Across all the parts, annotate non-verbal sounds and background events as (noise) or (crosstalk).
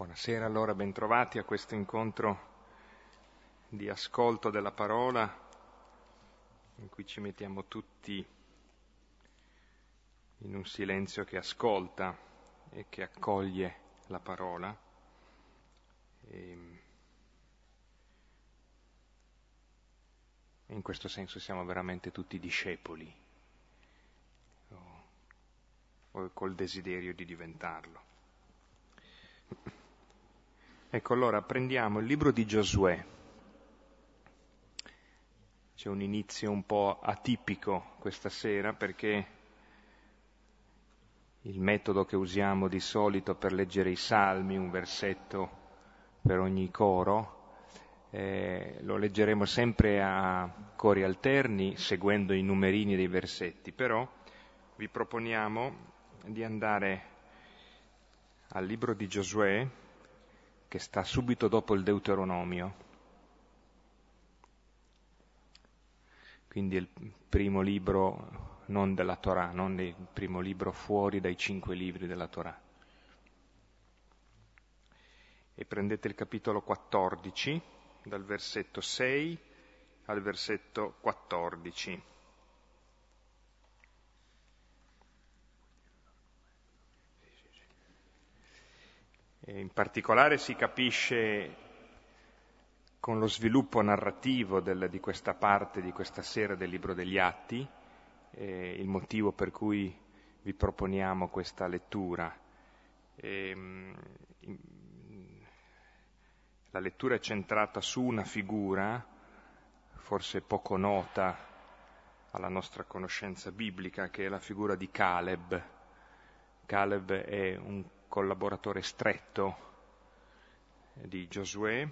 Buonasera allora, bentrovati a questo incontro di ascolto della parola in cui ci mettiamo tutti in un silenzio che ascolta e che accoglie la parola. E in questo senso siamo veramente tutti discepoli o col desiderio di diventarlo. Ecco, allora prendiamo il libro di Giosuè. C'è un inizio un po' atipico questa sera perché il metodo che usiamo di solito per leggere i salmi, un versetto per ogni coro, eh, lo leggeremo sempre a cori alterni seguendo i numerini dei versetti, però vi proponiamo di andare al libro di Giosuè, che sta subito dopo il Deuteronomio. Quindi il primo libro non della Torah, non il primo libro fuori dai cinque libri della Torah. E prendete il capitolo 14, dal versetto 6 al versetto 14. In particolare si capisce con lo sviluppo narrativo del, di questa parte, di questa sera del libro degli Atti, eh, il motivo per cui vi proponiamo questa lettura. E, ehm, la lettura è centrata su una figura, forse poco nota alla nostra conoscenza biblica, che è la figura di Caleb. Caleb è un collaboratore stretto di Giosuè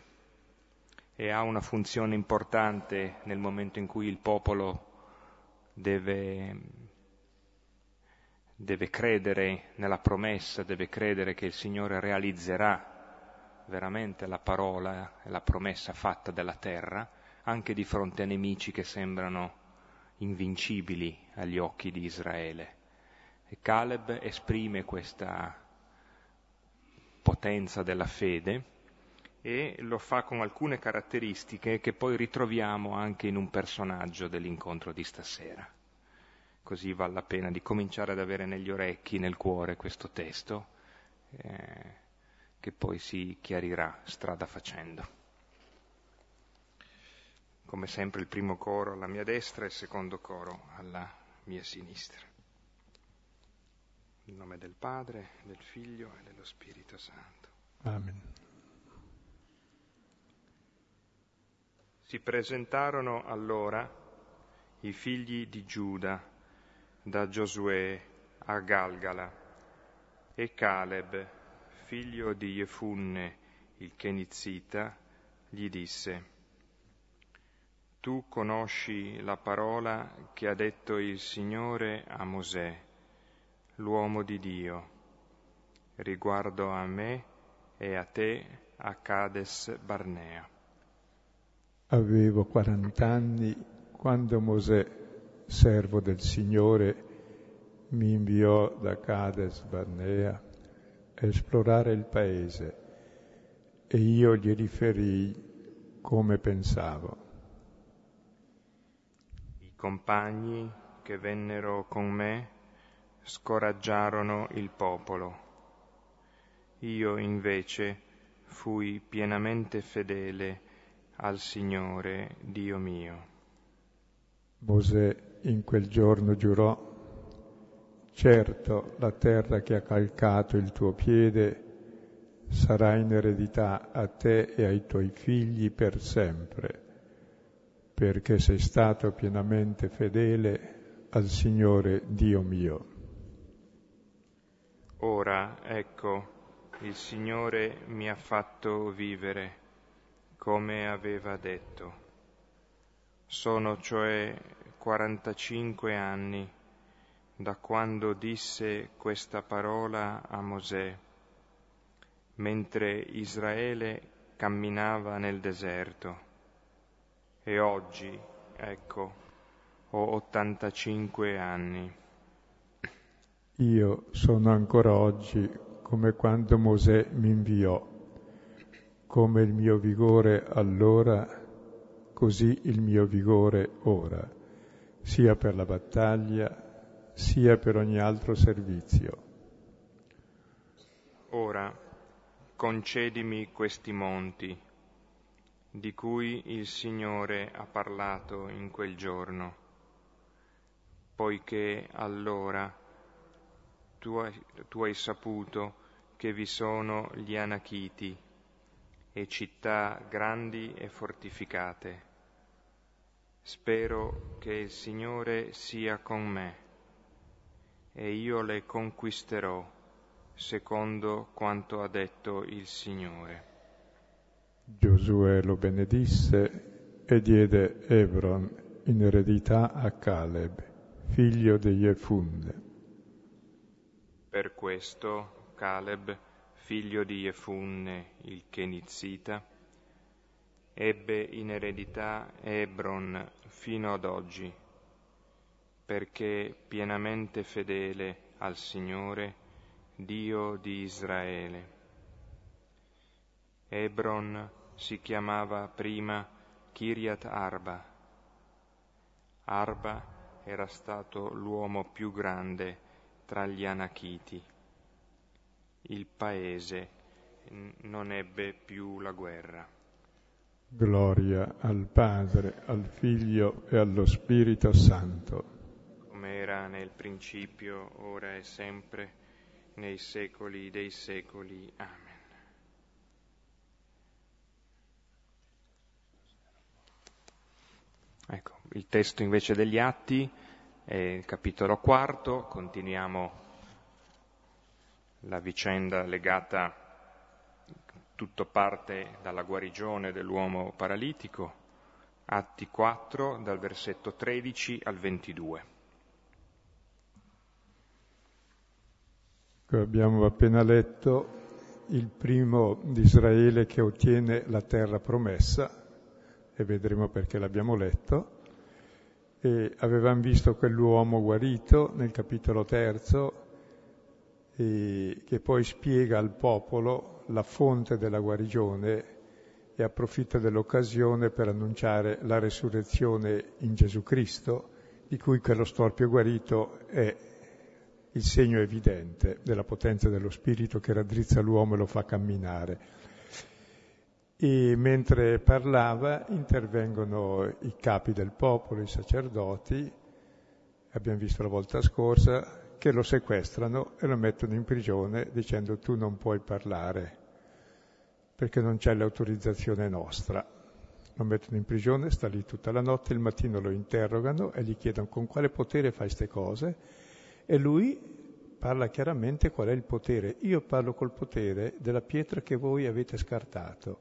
e ha una funzione importante nel momento in cui il popolo deve, deve credere nella promessa, deve credere che il Signore realizzerà veramente la parola e la promessa fatta della terra, anche di fronte a nemici che sembrano invincibili agli occhi di Israele. E Caleb esprime questa potenza della fede e lo fa con alcune caratteristiche che poi ritroviamo anche in un personaggio dell'incontro di stasera. Così vale la pena di cominciare ad avere negli orecchi, nel cuore questo testo, eh, che poi si chiarirà strada facendo. Come sempre il primo coro alla mia destra e il secondo coro alla mia sinistra. Nel nome del Padre, del Figlio e dello Spirito Santo. Amen. Si presentarono allora i figli di Giuda da Giosuè a Galgala e Caleb, figlio di Jefunne, il Kenizita, gli disse, Tu conosci la parola che ha detto il Signore a Mosè l'uomo di Dio, riguardo a me e a te a Cades Barnea. Avevo 40 anni quando Mosè, servo del Signore, mi inviò da Cades Barnea a esplorare il paese e io gli riferii come pensavo. I compagni che vennero con me scoraggiarono il popolo. Io invece fui pienamente fedele al Signore Dio mio. Mosè in quel giorno giurò, certo la terra che ha calcato il tuo piede sarà in eredità a te e ai tuoi figli per sempre, perché sei stato pienamente fedele al Signore Dio mio. Ora, ecco, il Signore mi ha fatto vivere come aveva detto. Sono cioè 45 anni da quando disse questa parola a Mosè, mentre Israele camminava nel deserto. E oggi, ecco, ho 85 anni. Io sono ancora oggi come quando Mosè mi inviò. come il mio vigore allora, così il mio vigore ora, sia per la battaglia, sia per ogni altro servizio. Ora concedimi questi monti di cui il Signore ha parlato in quel giorno, poiché allora tu hai, tu hai saputo che vi sono gli Anachiti e città grandi e fortificate. Spero che il Signore sia con me e io le conquisterò secondo quanto ha detto il Signore. Giosuè lo benedisse e diede Ebron in eredità a Caleb, figlio di Jefunne. Per questo Caleb, figlio di Jefunne, il Kenizita, ebbe in eredità Ebron fino ad oggi, perché pienamente fedele al Signore, Dio di Israele. Ebron si chiamava prima Kiriat Arba. Arba era stato l'uomo più grande tra gli Anachiti. Il paese non ebbe più la guerra. Gloria al Padre, al Figlio e allo Spirito Santo. Come era nel principio, ora e sempre, nei secoli dei secoli. Amen. Ecco, il testo invece degli Atti il capitolo quarto, continuiamo la vicenda legata, tutto parte dalla guarigione dell'uomo paralitico, Atti 4 dal versetto 13 al 22. Abbiamo appena letto il primo di Israele che ottiene la terra promessa, e vedremo perché l'abbiamo letto, e avevamo visto quell'uomo guarito nel capitolo terzo, che poi spiega al popolo la fonte della guarigione e approfitta dell'occasione per annunciare la resurrezione in Gesù Cristo, di cui quello storpio guarito è il segno evidente della potenza dello Spirito che raddrizza l'uomo e lo fa camminare e mentre parlava intervengono i capi del popolo, i sacerdoti, abbiamo visto la volta scorsa, che lo sequestrano e lo mettono in prigione dicendo tu non puoi parlare perché non c'è l'autorizzazione nostra. Lo mettono in prigione, sta lì tutta la notte, il mattino lo interrogano e gli chiedono con quale potere fai queste cose e lui parla chiaramente qual è il potere. Io parlo col potere della pietra che voi avete scartato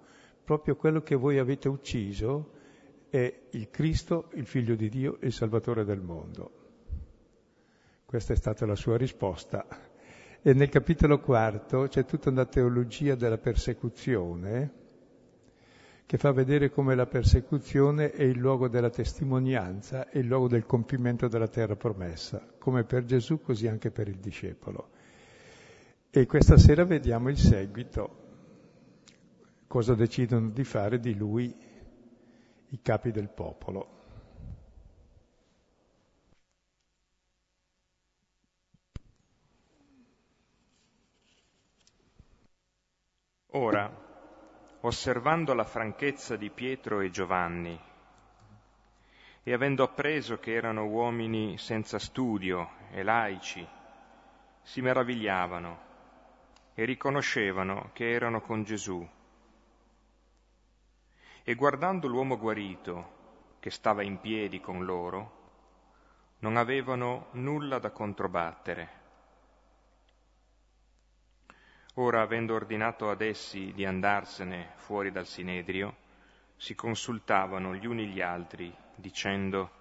proprio quello che voi avete ucciso è il Cristo, il Figlio di Dio, il Salvatore del mondo. Questa è stata la sua risposta. E nel capitolo quarto c'è tutta una teologia della persecuzione che fa vedere come la persecuzione è il luogo della testimonianza e il luogo del compimento della terra promessa, come per Gesù così anche per il discepolo. E questa sera vediamo il seguito cosa decidono di fare di lui i capi del popolo. Ora, osservando la franchezza di Pietro e Giovanni, e avendo appreso che erano uomini senza studio e laici, si meravigliavano e riconoscevano che erano con Gesù e guardando l'uomo guarito che stava in piedi con loro, non avevano nulla da controbattere. Ora, avendo ordinato ad essi di andarsene fuori dal Sinedrio, si consultavano gli uni gli altri, dicendo,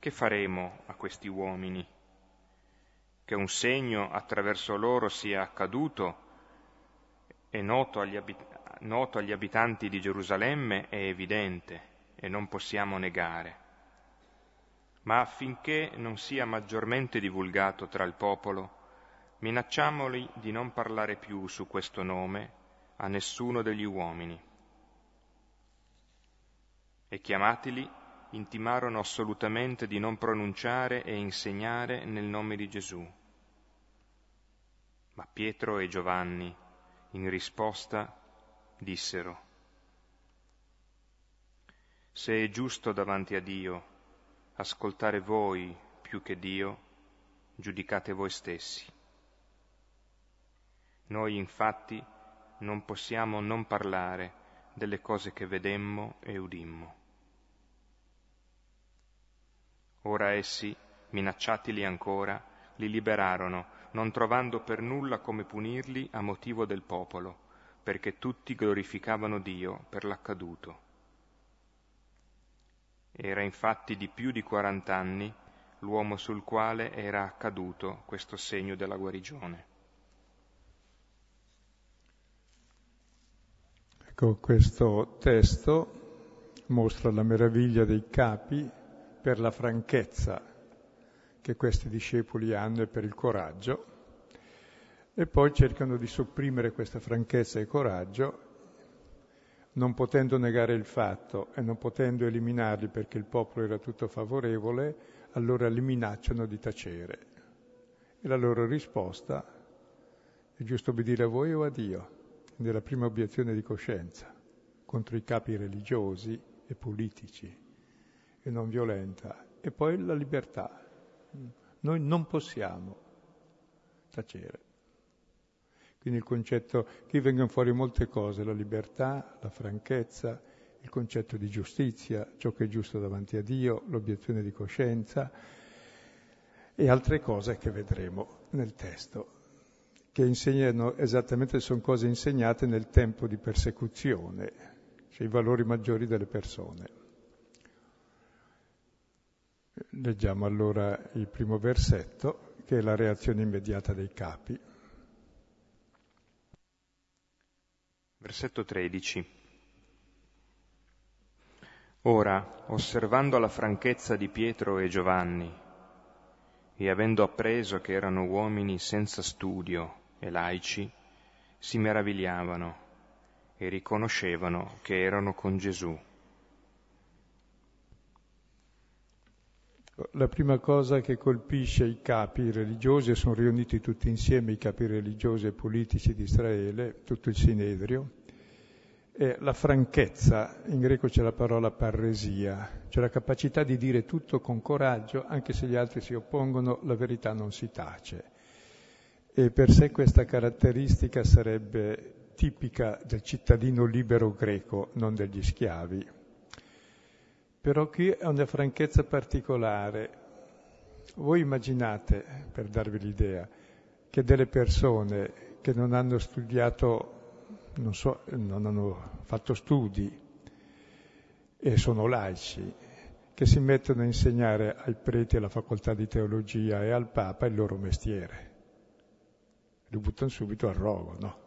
che faremo a questi uomini? Che un segno attraverso loro sia accaduto e noto agli, abit- noto agli abitanti di Gerusalemme è evidente e non possiamo negare. Ma affinché non sia maggiormente divulgato tra il popolo, minacciamoli di non parlare più su questo nome a nessuno degli uomini. E chiamatili, intimarono assolutamente di non pronunciare e insegnare nel nome di Gesù. Ma Pietro e Giovanni, in risposta, dissero, Se è giusto davanti a Dio ascoltare voi più che Dio, giudicate voi stessi. Noi infatti non possiamo non parlare delle cose che vedemmo e udimmo. Ora essi, minacciatili ancora, li liberarono, non trovando per nulla come punirli a motivo del popolo, perché tutti glorificavano Dio per l'accaduto. Era infatti di più di quarant'anni l'uomo sul quale era accaduto questo segno della guarigione. Ecco, questo testo mostra la meraviglia dei capi per la franchezza che questi discepoli hanno e per il coraggio, e poi cercano di sopprimere questa franchezza e coraggio, non potendo negare il fatto e non potendo eliminarli perché il popolo era tutto favorevole, allora li minacciano di tacere. E la loro risposta è giusto obbedire a voi o a Dio, nella prima obiezione di coscienza contro i capi religiosi e politici e non violenta, e poi la libertà. Noi non possiamo tacere. Quindi il concetto, qui vengono fuori molte cose, la libertà, la franchezza, il concetto di giustizia, ciò che è giusto davanti a Dio, l'obiezione di coscienza e altre cose che vedremo nel testo, che insegnano esattamente, sono cose insegnate nel tempo di persecuzione, cioè i valori maggiori delle persone. Leggiamo allora il primo versetto, che è la reazione immediata dei capi. Versetto 13. Ora, osservando la franchezza di Pietro e Giovanni, e avendo appreso che erano uomini senza studio e laici, si meravigliavano e riconoscevano che erano con Gesù. La prima cosa che colpisce i capi religiosi, sono riuniti tutti insieme i capi religiosi e politici di Israele, tutto il Sinedrio, è la franchezza, in greco c'è la parola parresia, cioè la capacità di dire tutto con coraggio, anche se gli altri si oppongono, la verità non si tace. E per sé questa caratteristica sarebbe tipica del cittadino libero greco, non degli schiavi. Però qui è una franchezza particolare. Voi immaginate, per darvi l'idea, che delle persone che non hanno studiato, non, so, non hanno fatto studi e sono laici, che si mettono a insegnare ai preti alla facoltà di teologia e al Papa il loro mestiere. Li buttano subito al rogo, no?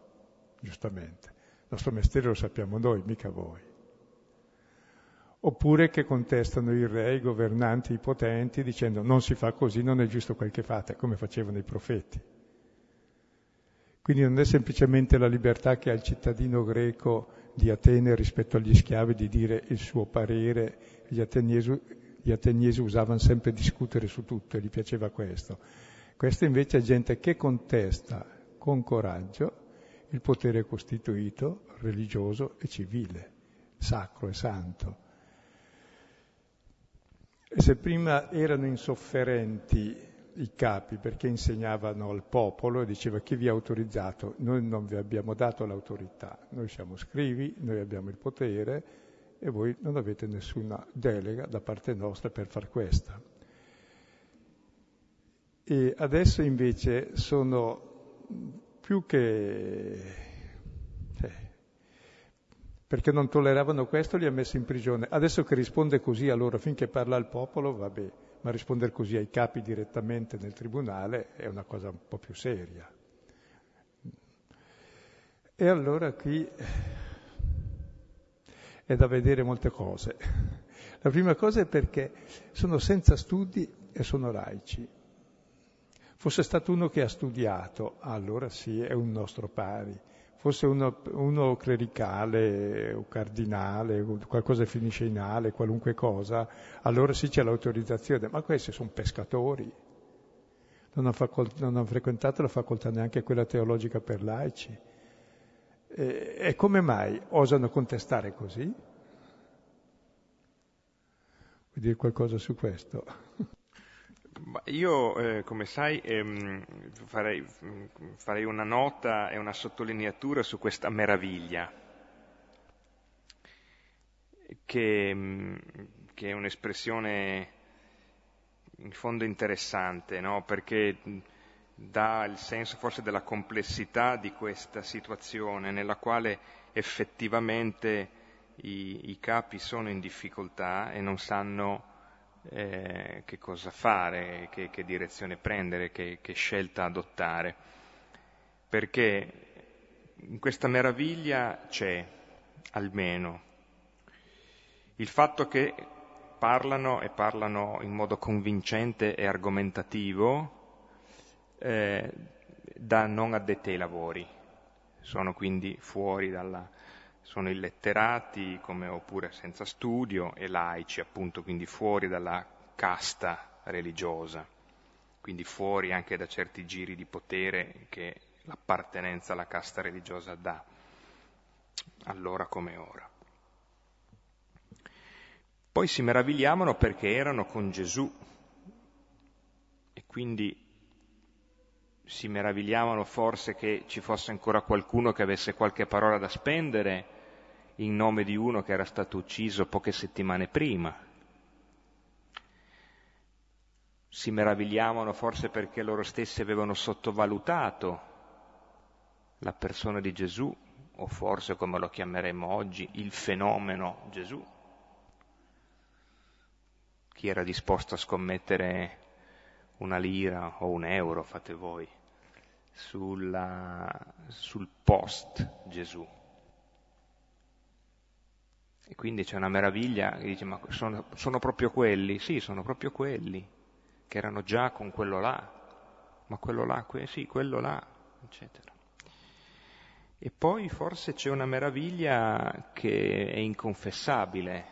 Giustamente. Il nostro mestiere lo sappiamo noi, mica voi oppure che contestano il re, i governanti, i potenti, dicendo non si fa così, non è giusto quel che fate, come facevano i profeti. Quindi non è semplicemente la libertà che ha il cittadino greco di Atene rispetto agli schiavi di dire il suo parere, gli ateniesi, gli ateniesi usavano sempre discutere su tutto e gli piaceva questo. Questa invece è gente che contesta con coraggio il potere costituito, religioso e civile, sacro e santo. Se prima erano insofferenti i capi perché insegnavano al popolo e diceva chi vi ha autorizzato, noi non vi abbiamo dato l'autorità, noi siamo scrivi, noi abbiamo il potere e voi non avete nessuna delega da parte nostra per far questa. E adesso invece sono più che perché non tolleravano questo li ha messi in prigione. Adesso che risponde così a loro finché parla al popolo, vabbè, ma rispondere così ai capi direttamente nel tribunale è una cosa un po' più seria. E allora qui è da vedere molte cose. La prima cosa è perché sono senza studi e sono laici. Fosse stato uno che ha studiato, allora sì, è un nostro pari fosse uno, uno clericale o cardinale, qualcosa finisce in ale, qualunque cosa, allora sì c'è l'autorizzazione, ma questi sono pescatori, non hanno, facol- non hanno frequentato la facoltà neanche quella teologica per laici. E, e come mai osano contestare così? Vuoi dire qualcosa su questo? Io, eh, come sai, ehm, farei, farei, una nota e una sottolineatura su questa meraviglia, che, che è un'espressione in fondo interessante, no? perché dà il senso forse della complessità di questa situazione nella quale effettivamente i, i capi sono in difficoltà e non sanno eh, che cosa fare, che, che direzione prendere, che, che, scelta adottare. Perché in questa meraviglia c'è almeno il fatto che parlano e parlano in modo convincente e argomentativo eh, da non addetti ai lavori, sono quindi fuori dalla, sono illetterati come, oppure senza studio e laici, appunto, quindi fuori dalla casta religiosa, quindi fuori anche da certi giri di potere che l'appartenenza alla casta religiosa dà, allora come ora. Poi si meravigliavano perché erano con Gesù e quindi si meravigliavano forse che ci fosse ancora qualcuno che avesse qualche parola da spendere in nome di uno che era stato ucciso poche settimane prima. Si meravigliavano forse perché loro stessi avevano sottovalutato la persona di Gesù, o forse come lo chiameremo oggi, il fenomeno Gesù. Chi era disposto a scommettere una lira o un euro, fate voi, sulla, sul post Gesù. E quindi c'è una meraviglia che dice, ma sono, sono proprio quelli? Sì, sono proprio quelli, che erano già con quello là, ma quello là, que- sì, quello là, eccetera. E poi forse c'è una meraviglia che è inconfessabile,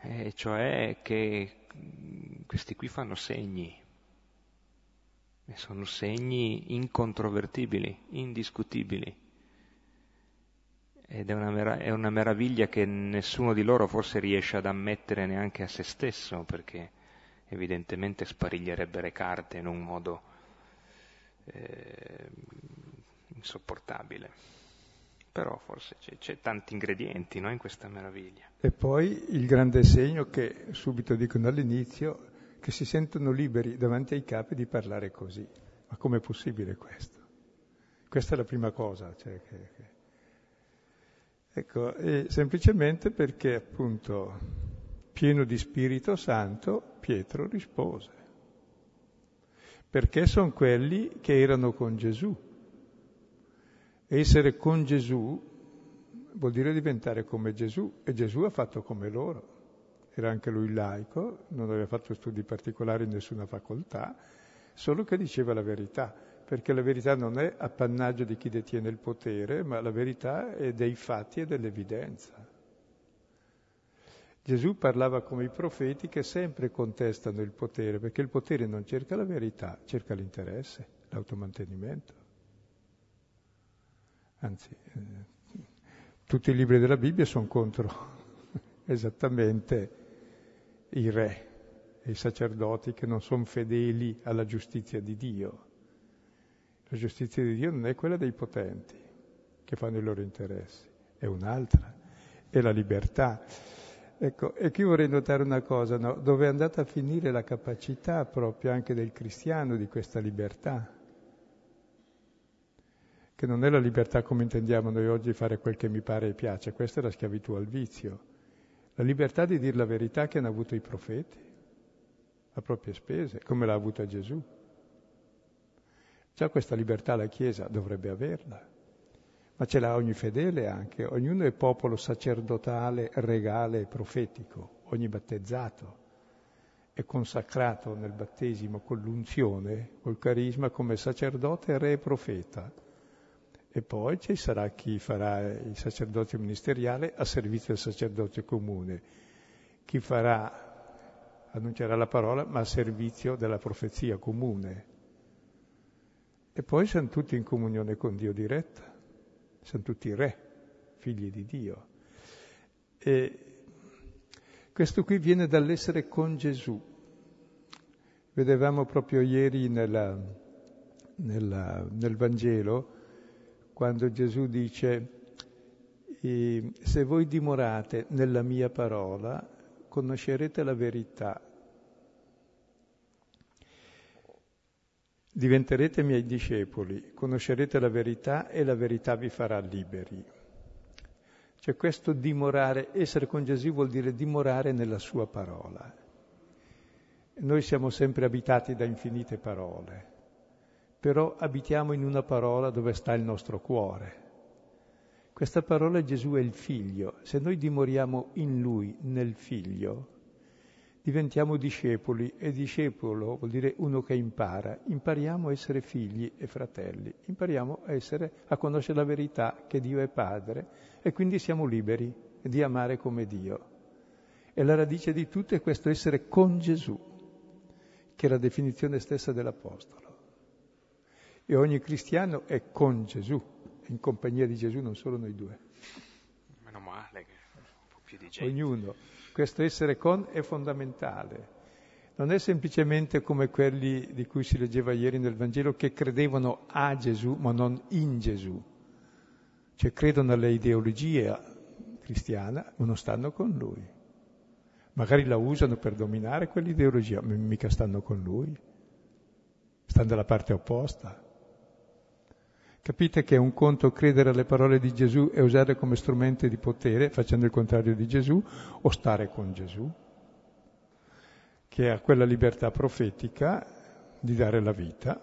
e cioè che questi qui fanno segni, e sono segni incontrovertibili, indiscutibili ed è una, merav- è una, meraviglia che nessuno di loro forse riesce ad ammettere neanche a se stesso, perché evidentemente spariglierebbe le carte in un modo eh, insopportabile. Però forse c'è, c'è tanti ingredienti no, in questa meraviglia. E poi il grande segno che subito dicono all'inizio, che si sentono liberi davanti ai capi di parlare così. Ma com'è possibile questo? Questa è la prima cosa. Cioè che, che Ecco, semplicemente perché appunto pieno di Spirito Santo Pietro rispose, perché sono quelli che erano con Gesù. Essere con Gesù vuol dire diventare come Gesù e Gesù ha fatto come loro. Era anche lui laico, non aveva fatto studi particolari in nessuna facoltà, solo che diceva la verità perché la verità non è appannaggio di chi detiene il potere, ma la verità è dei fatti e dell'evidenza. Gesù parlava come i profeti che sempre contestano il potere, perché il potere non cerca la verità, cerca l'interesse, l'automantenimento. Anzi, eh, tutti i libri della Bibbia sono contro (laughs) esattamente i re e i sacerdoti che non sono fedeli alla giustizia di Dio. La giustizia di Dio non è quella dei potenti che fanno i loro interessi, è un'altra, è la libertà. Ecco, e qui vorrei notare una cosa, no? dove è andata a finire la capacità proprio anche del cristiano di questa libertà, che non è la libertà come intendiamo noi oggi fare quel che mi pare e piace, questa è la schiavitù al vizio, la libertà di dire la verità che hanno avuto i profeti a proprie spese, come l'ha avuta Gesù. Già questa libertà la Chiesa dovrebbe averla, ma ce l'ha ogni fedele anche, ognuno è popolo sacerdotale, regale e profetico, ogni battezzato è consacrato nel battesimo con l'unzione, col carisma come sacerdote, re e profeta E poi ci sarà chi farà il sacerdozio ministeriale a servizio del sacerdozio comune, chi farà, annuncerà la parola, ma a servizio della profezia comune. E poi siamo tutti in comunione con Dio diretta, siamo tutti re, figli di Dio. E questo qui viene dall'essere con Gesù. Vedevamo proprio ieri nella, nella, nel Vangelo quando Gesù dice se voi dimorate nella mia parola conoscerete la verità Diventerete miei discepoli, conoscerete la verità e la verità vi farà liberi. Cioè questo dimorare, essere con Gesù vuol dire dimorare nella sua parola. Noi siamo sempre abitati da infinite parole, però abitiamo in una parola dove sta il nostro cuore. Questa parola Gesù è il figlio. Se noi dimoriamo in lui, nel figlio, diventiamo discepoli e discepolo vuol dire uno che impara. Impariamo a essere figli e fratelli, impariamo a, essere, a conoscere la verità che Dio è Padre e quindi siamo liberi di amare come Dio. E la radice di tutto è questo essere con Gesù, che è la definizione stessa dell'Apostolo. E ogni cristiano è con Gesù, in compagnia di Gesù, non solo noi due. Meno male che un po' più di gente. Ognuno questo essere con è fondamentale. Non è semplicemente come quelli di cui si leggeva ieri nel Vangelo che credevano a Gesù ma non in Gesù. Cioè credono alla ideologia cristiana ma non stanno con lui. Magari la usano per dominare quell'ideologia, ma mica stanno con lui. Stanno dalla parte opposta. Capite che è un conto credere alle parole di Gesù e usarle come strumento di potere, facendo il contrario di Gesù, o stare con Gesù, che ha quella libertà profetica di dare la vita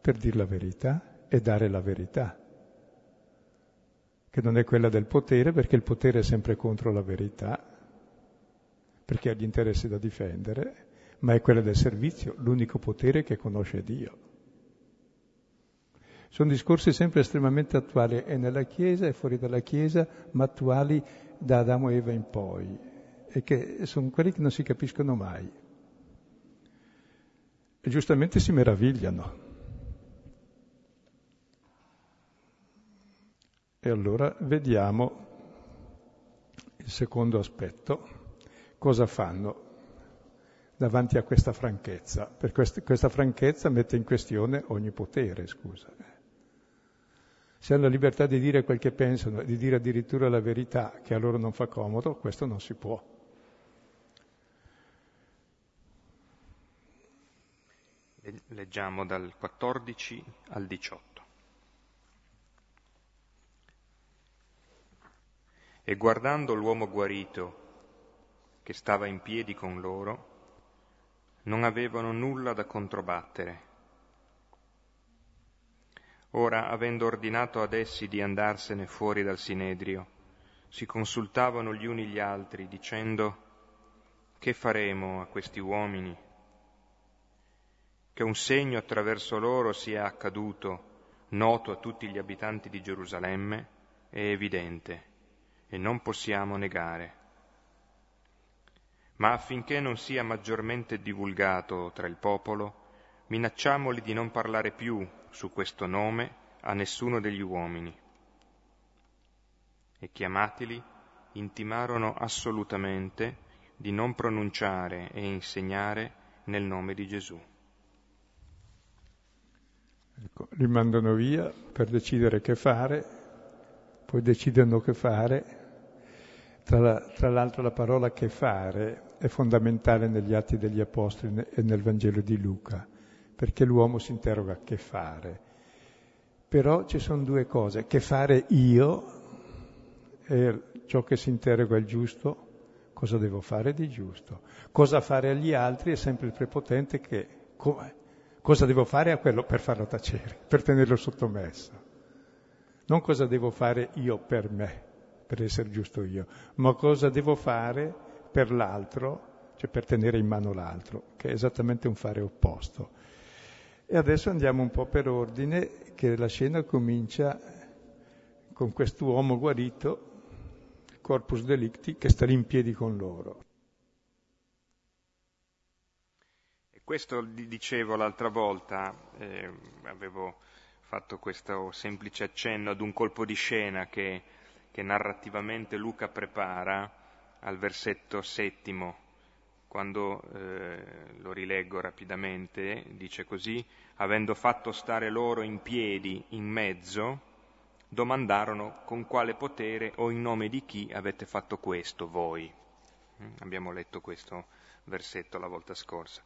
per dire la verità e dare la verità, che non è quella del potere, perché il potere è sempre contro la verità, perché ha gli interessi da difendere, ma è quella del servizio, l'unico potere che conosce Dio. Sono discorsi sempre estremamente attuali e nella Chiesa e fuori dalla Chiesa, ma attuali da Adamo e Eva in poi, e che sono quelli che non si capiscono mai. E giustamente si meravigliano. E allora vediamo il secondo aspetto, cosa fanno davanti a questa franchezza, perché questa franchezza mette in questione ogni potere, scusa se hanno libertà di dire quel che pensano, di dire addirittura la verità che a loro non fa comodo, questo non si può. Leggiamo dal 14 al 18. E guardando l'uomo guarito che stava in piedi con loro, non avevano nulla da controbattere Ora, avendo ordinato ad essi di andarsene fuori dal Sinedrio, si consultavano gli uni gli altri, dicendo, che faremo a questi uomini? Che un segno attraverso loro sia accaduto, noto a tutti gli abitanti di Gerusalemme, è evidente e non possiamo negare. Ma affinché non sia maggiormente divulgato tra il popolo, minacciamoli di non parlare più su questo nome a nessuno degli uomini. E chiamatili, intimarono assolutamente di non pronunciare e insegnare nel nome di Gesù. Ecco, li mandano via per decidere che fare, poi decidono che fare. Tra, la, tra l'altro la parola che fare è fondamentale negli Atti degli Apostoli e nel Vangelo di Luca perché l'uomo si interroga che fare. Però ci sono due cose, che fare io, e ciò che si interroga il giusto, cosa devo fare di giusto. Cosa fare agli altri è sempre il prepotente che, come, cosa devo fare a quello per farlo tacere, per tenerlo sottomesso. Non cosa devo fare io per me, per essere giusto io, ma cosa devo fare per l'altro, cioè per tenere in mano l'altro, che è esattamente un fare opposto. E adesso andiamo un po' per ordine, che la scena comincia con quest'uomo guarito, corpus delicti, che sta lì in piedi con loro. E questo dicevo l'altra volta, eh, avevo fatto questo semplice accenno ad un colpo di scena che, che narrativamente Luca prepara al versetto settimo quando eh, lo rileggo rapidamente, dice così, avendo fatto stare loro in piedi in mezzo, domandarono con quale potere o in nome di chi avete fatto questo voi. Mm, abbiamo letto questo versetto la volta scorsa.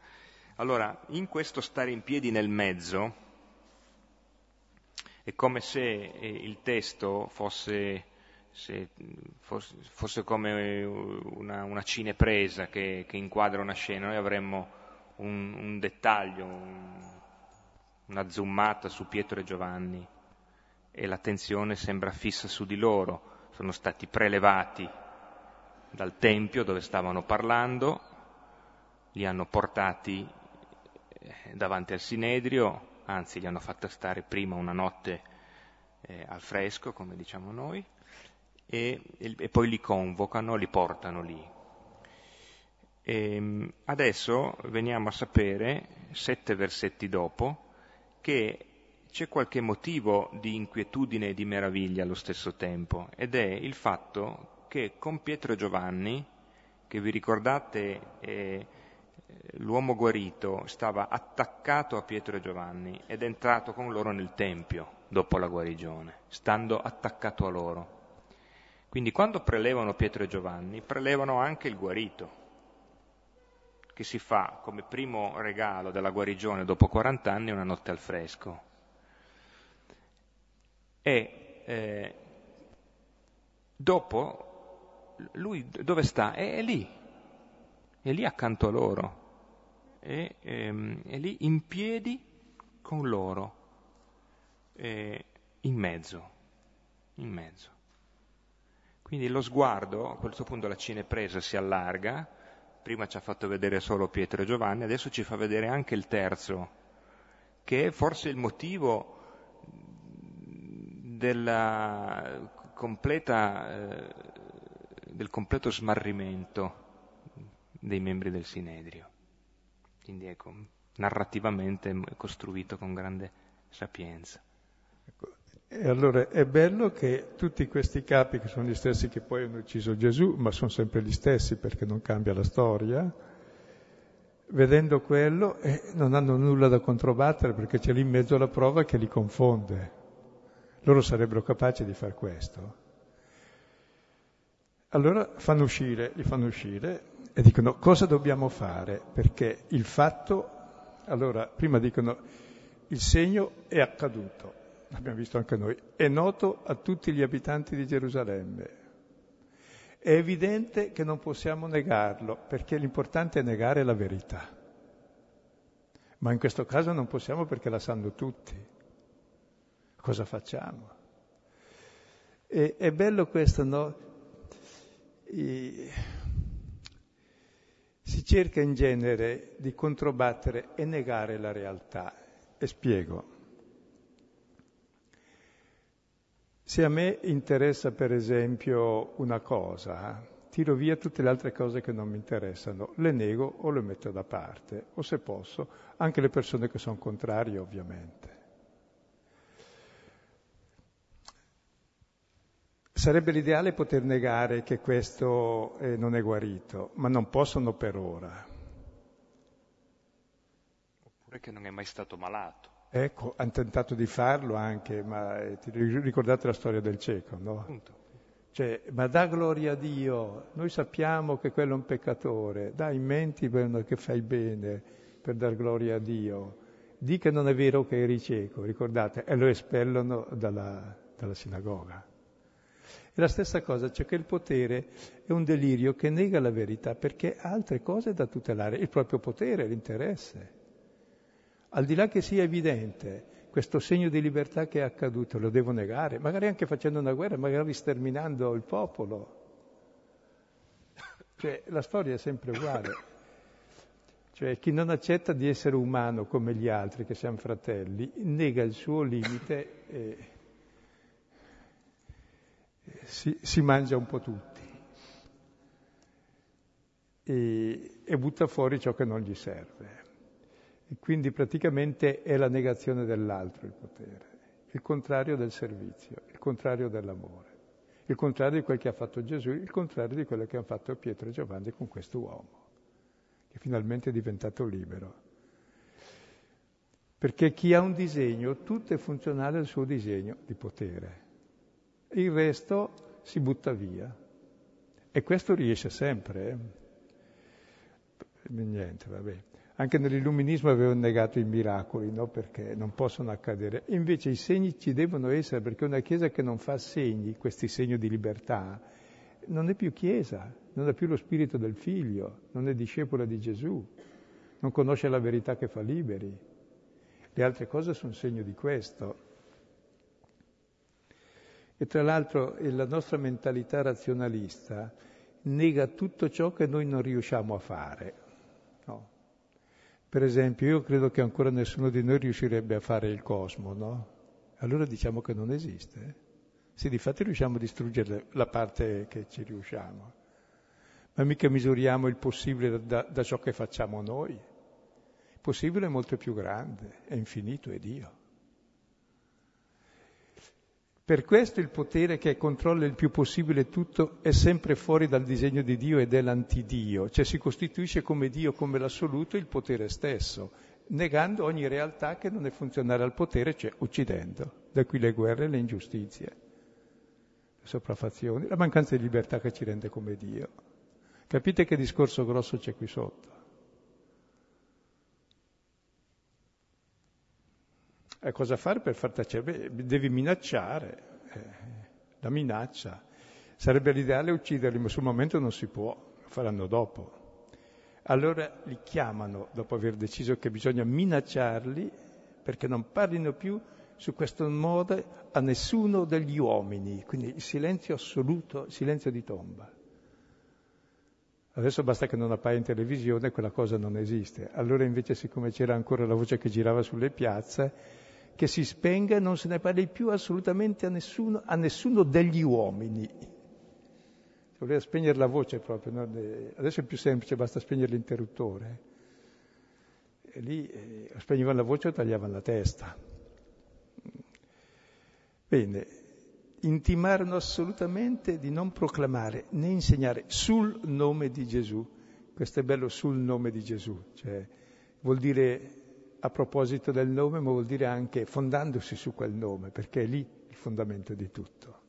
Allora, in questo stare in piedi nel mezzo, è come se eh, il testo fosse se fosse come una, una cinepresa che, che, inquadra una scena, noi avremmo un, un dettaglio, un, una zoomata su Pietro e Giovanni e l'attenzione sembra fissa su di loro, sono stati prelevati dal Tempio dove stavano parlando, li hanno portati eh, davanti al Sinedrio, anzi li hanno fatto stare prima una notte eh, al fresco, come diciamo noi, e, e poi li convocano, li portano lì. E ehm, adesso veniamo a sapere, sette versetti dopo, che c'è qualche motivo di inquietudine e di meraviglia allo stesso tempo, ed è il fatto che con Pietro e Giovanni, che vi ricordate eh, l'uomo guarito stava attaccato a Pietro e Giovanni ed è entrato con loro nel Tempio dopo la guarigione, stando attaccato a loro. Quindi quando prelevano Pietro e Giovanni, prelevano anche il guarito, che si fa come primo regalo della guarigione dopo 40 anni una notte al fresco. E eh, dopo lui dove sta? È, è, lì, è lì accanto a loro, è, ehm, è lì in piedi con loro, in mezzo, in mezzo. Quindi lo sguardo, a questo punto la cinepresa si allarga, prima ci ha fatto vedere solo Pietro e Giovanni, adesso ci fa vedere anche il terzo, che è forse il motivo completa, eh, del completo smarrimento dei membri del Sinedrio. Quindi ecco, narrativamente costruito con grande sapienza. E allora è bello che tutti questi capi, che sono gli stessi che poi hanno ucciso Gesù, ma sono sempre gli stessi perché non cambia la storia, vedendo quello eh, non hanno nulla da controbattere perché c'è lì in mezzo la prova che li confonde. Loro sarebbero capaci di far questo. Allora fanno uscire, li fanno uscire e dicono cosa dobbiamo fare perché il fatto, allora prima dicono il segno è accaduto l'abbiamo visto anche noi, è noto a tutti gli abitanti di Gerusalemme. È evidente che non possiamo negarlo, perché l'importante è negare la verità. Ma in questo caso non possiamo perché la sanno tutti. Cosa facciamo? E, è bello questo, no? I... Si cerca in genere di controbattere e negare la realtà. E spiego. Se a me interessa per esempio una cosa, tiro via tutte le altre cose che non mi interessano, le nego o le metto da parte, o se posso, anche le persone che sono contrarie ovviamente. Sarebbe l'ideale poter negare che questo eh, non è guarito, ma non possono per ora. Oppure che non è mai stato malato. Ecco, hanno tentato di farlo anche, ma eh, ricordate la storia del cieco, no? Cioè, ma dà gloria a Dio, noi sappiamo che quello è un peccatore, dai, menti che fai bene per dar gloria a Dio. Di che non è vero che eri cieco, ricordate, e lo espellono dalla, dalla sinagoga. E la stessa cosa, cioè che il potere è un delirio che nega la verità perché ha altre cose da tutelare, il proprio potere, l'interesse al di là che sia evidente questo segno di libertà che è accaduto, lo devo negare, magari anche facendo una guerra, magari sterminando il popolo. (laughs) Cioè, la storia è sempre uguale. Cioè, chi non accetta di essere umano come gli altri, che siamo fratelli, nega il suo limite e, si, si mangia un po' tutti e, e butta fuori ciò che non gli serve. E quindi praticamente è la negazione dell'altro il potere, il contrario del servizio, il contrario dell'amore, il contrario di quel che ha fatto Gesù, il contrario di quello che hanno fatto Pietro e Giovanni con questo uomo, che finalmente è diventato libero. Perché chi ha un disegno, tutto è funzionale al suo disegno di potere. Il resto si butta via. E questo riesce sempre. Eh? niente, vabbè. Anche nell'illuminismo avevano negato i miracoli, no? perché non possono accadere. Invece i segni ci devono essere, perché una Chiesa che non fa segni, questi segni di libertà, non è più Chiesa, non ha più lo spirito del Figlio, non è discepola di Gesù, non conosce la verità che fa liberi. Le altre cose sono segno di questo. E tra l'altro la nostra mentalità razionalista nega tutto ciò che noi non riusciamo a fare. No. Per esempio, io credo che ancora nessuno di noi riuscirebbe a fare il cosmo, no? Allora diciamo che non esiste. Sì, di fatto riusciamo a distruggere la parte che ci riusciamo, ma mica misuriamo il possibile da, da ciò che facciamo noi. Il possibile è molto più grande, è infinito, è Dio. Per questo il potere che controlla il più possibile tutto è sempre fuori dal disegno di Dio ed è l'antidio, cioè si costituisce come Dio, come l'assoluto, il potere stesso, negando ogni realtà che non è funzionale al potere, cioè uccidendo. Da qui le guerre le ingiustizie, le sopraffazioni, la mancanza di libertà che ci rende come Dio. Capite che discorso grosso c'è qui sotto? E cosa fare per far tacere? Beh, devi minacciare, eh, la minaccia. Sarebbe l'ideale ucciderli, ma sul momento non si può, lo faranno dopo. Allora li chiamano, dopo aver deciso che bisogna minacciarli, perché non parlino più su questo modo a nessuno degli uomini, quindi il silenzio assoluto, il silenzio di tomba. Adesso basta che non appaia in televisione, quella cosa non esiste. Allora invece, siccome c'era ancora la voce che girava sulle piazze, che si spenga e non se ne parli più assolutamente a nessuno, a nessuno degli uomini. Voleva spegnere la voce proprio, no? adesso è più semplice, basta spegnere l'interruttore. E lì eh, spegnevano la voce o tagliavano la testa. Bene, intimarono assolutamente di non proclamare né insegnare sul nome di Gesù. Questo è bello sul nome di Gesù, cioè vuol dire a proposito del nome, ma vuol dire anche fondandosi su quel nome, perché è lì il fondamento di tutto.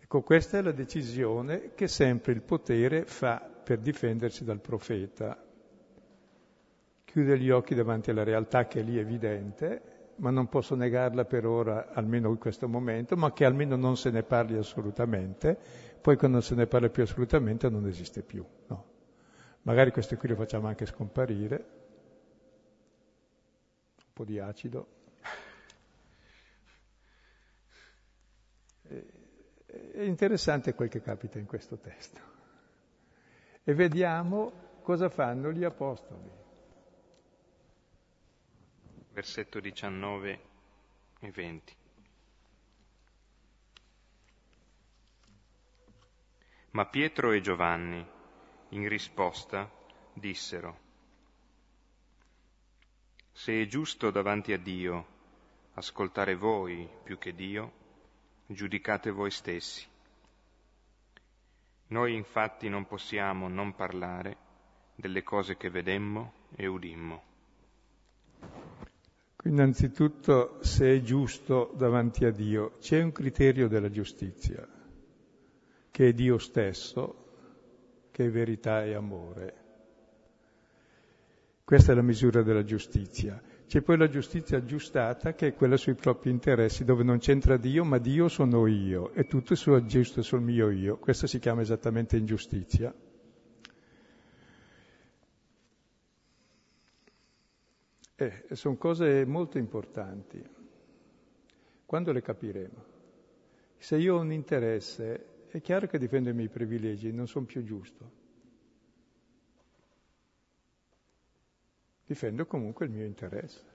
Ecco, questa è la decisione che sempre il potere fa per difendersi dal profeta. Chiude gli occhi davanti alla realtà che è lì evidente, ma non posso negarla per ora, almeno in questo momento, ma che almeno non se ne parli assolutamente, poi quando se ne parla più assolutamente non esiste più. No. Magari questo qui lo facciamo anche scomparire, un po' di acido. È interessante quel che capita in questo testo. E vediamo cosa fanno gli apostoli. Versetto 19 e 20. Ma Pietro e Giovanni in risposta dissero, se è giusto davanti a Dio ascoltare voi più che Dio, giudicate voi stessi. Noi infatti non possiamo non parlare delle cose che vedemmo e udimmo. Innanzitutto, se è giusto davanti a Dio, c'è un criterio della giustizia, che è Dio stesso, che è verità e amore. Questa è la misura della giustizia. C'è poi la giustizia aggiustata, che è quella sui propri interessi, dove non c'entra Dio, ma Dio sono io, e tutto è aggiusto sul mio io. Questa si chiama esattamente ingiustizia. Eh, sono cose molto importanti. Quando le capiremo? Se io ho un interesse è chiaro che difendo i miei privilegi, non sono più giusto. Difendo comunque il mio interesse.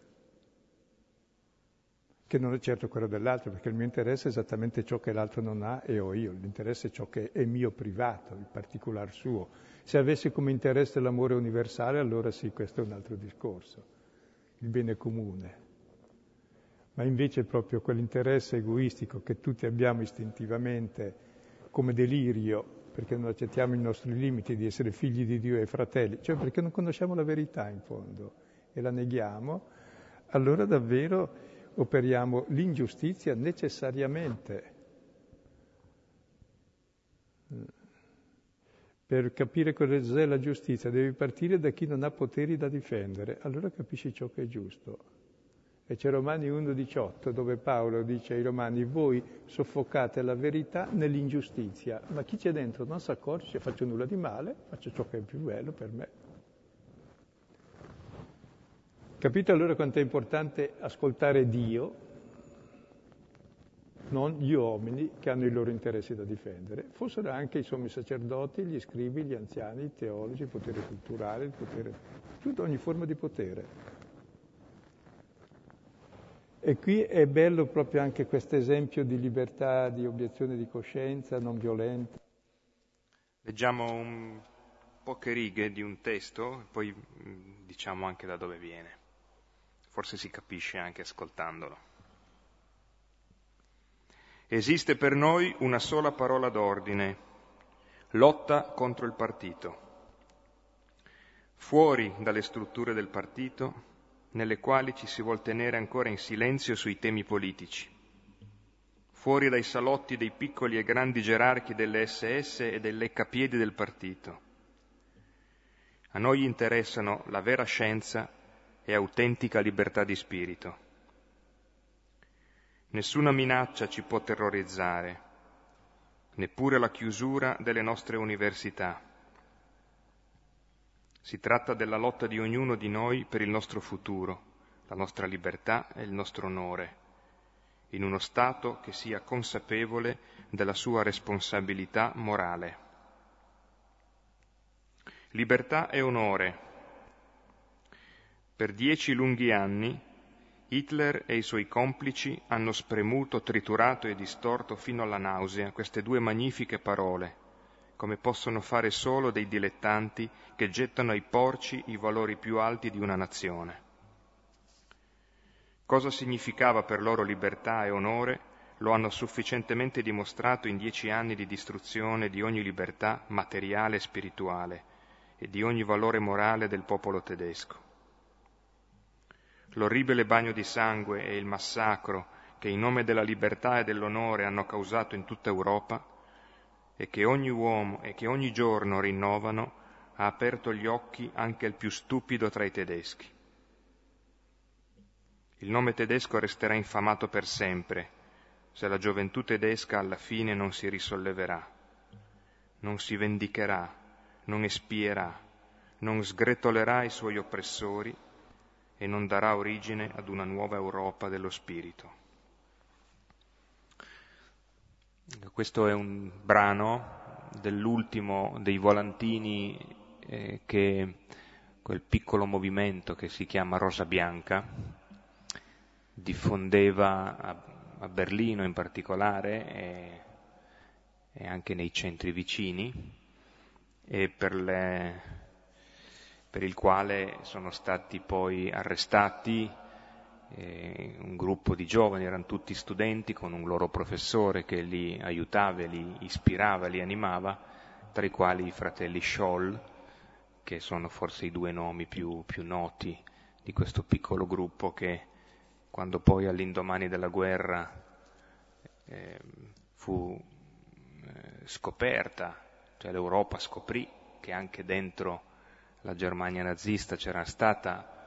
che non è certo quello dell'altro, perché il mio interesse è esattamente ciò che l'altro non ha e ho io, l'interesse è ciò che è mio privato, il particolare suo. Se avessi come interesse l'amore universale, allora sì, questo è un altro discorso, il bene comune. Ma invece proprio quell'interesse egoistico che tutti abbiamo istintivamente come delirio, perché non accettiamo i nostri limiti di essere figli di Dio e fratelli, cioè perché non conosciamo la verità in fondo e la neghiamo, allora davvero operiamo l'ingiustizia necessariamente. Per capire cos'è la giustizia devi partire da chi non ha poteri da difendere, allora capisci ciò che è giusto. E c'è Romani 1,18 dove Paolo dice ai Romani, voi soffocate la verità nell'ingiustizia, ma chi c'è dentro non si accorge, faccio nulla di male, faccio ciò che è più bello per me. Capite allora quanto è importante ascoltare Dio, non gli uomini che hanno i loro interessi da difendere, fossero anche i sommi sacerdoti, gli scribi, gli anziani, i teologi, il potere culturale, il potere, tutta ogni forma di potere. E qui è bello proprio anche questo esempio di libertà, di obiezione di coscienza non violenta. Leggiamo un poche righe di un testo, poi mm, diciamo anche da dove viene forse si capisce anche ascoltandolo. Esiste per noi una sola parola d'ordine, lotta contro il partito. Fuori dalle strutture del partito, nelle quali ci si vuol tenere ancora in silenzio sui temi politici. Fuori dai salotti dei piccoli e grandi gerarchi delle SS e delle capiedi del partito. A noi interessano la vera scienza e autentica libertà di spirito. Nessuna minaccia ci può terrorizzare, neppure la chiusura delle nostre università. Si tratta della lotta di ognuno di noi per il nostro futuro, la nostra libertà e il nostro onore, in uno Stato che sia consapevole della sua responsabilità morale. Libertà e onore per dieci lunghi anni Hitler e i suoi complici hanno spremuto, triturato e distorto fino alla nausea queste due magnifiche parole, come possono fare solo dei dilettanti che gettano ai porci i valori più alti di una nazione. Cosa significava per loro libertà e onore lo hanno sufficientemente dimostrato in dieci anni di distruzione di ogni libertà materiale e spirituale e di ogni valore morale del popolo tedesco l'orribile bagno di sangue e il massacro che in nome della libertà e dell'onore hanno causato in tutta Europa e che ogni uomo e che ogni giorno rinnovano, ha aperto gli occhi anche al più stupido tra i tedeschi. Il nome tedesco resterà infamato per sempre se la gioventù tedesca alla fine non si risolleverà, non si vendicherà, non espierà, non sgretolerà i suoi oppressori e non darà origine ad una nuova Europa dello spirito. Questo è un brano dell'ultimo dei volantini eh, che quel piccolo movimento che si chiama Rosa Bianca diffondeva a, a Berlino in particolare e, e anche nei centri vicini e per le per il quale sono stati poi arrestati eh, un gruppo di giovani, erano tutti studenti con un loro professore che li aiutava, li ispirava, li animava, tra i quali i fratelli Scholl, che sono forse i due nomi più, più noti di questo piccolo gruppo che quando poi all'indomani della guerra eh, fu eh, scoperta, cioè l'Europa scoprì che anche dentro la Germania nazista c'era stata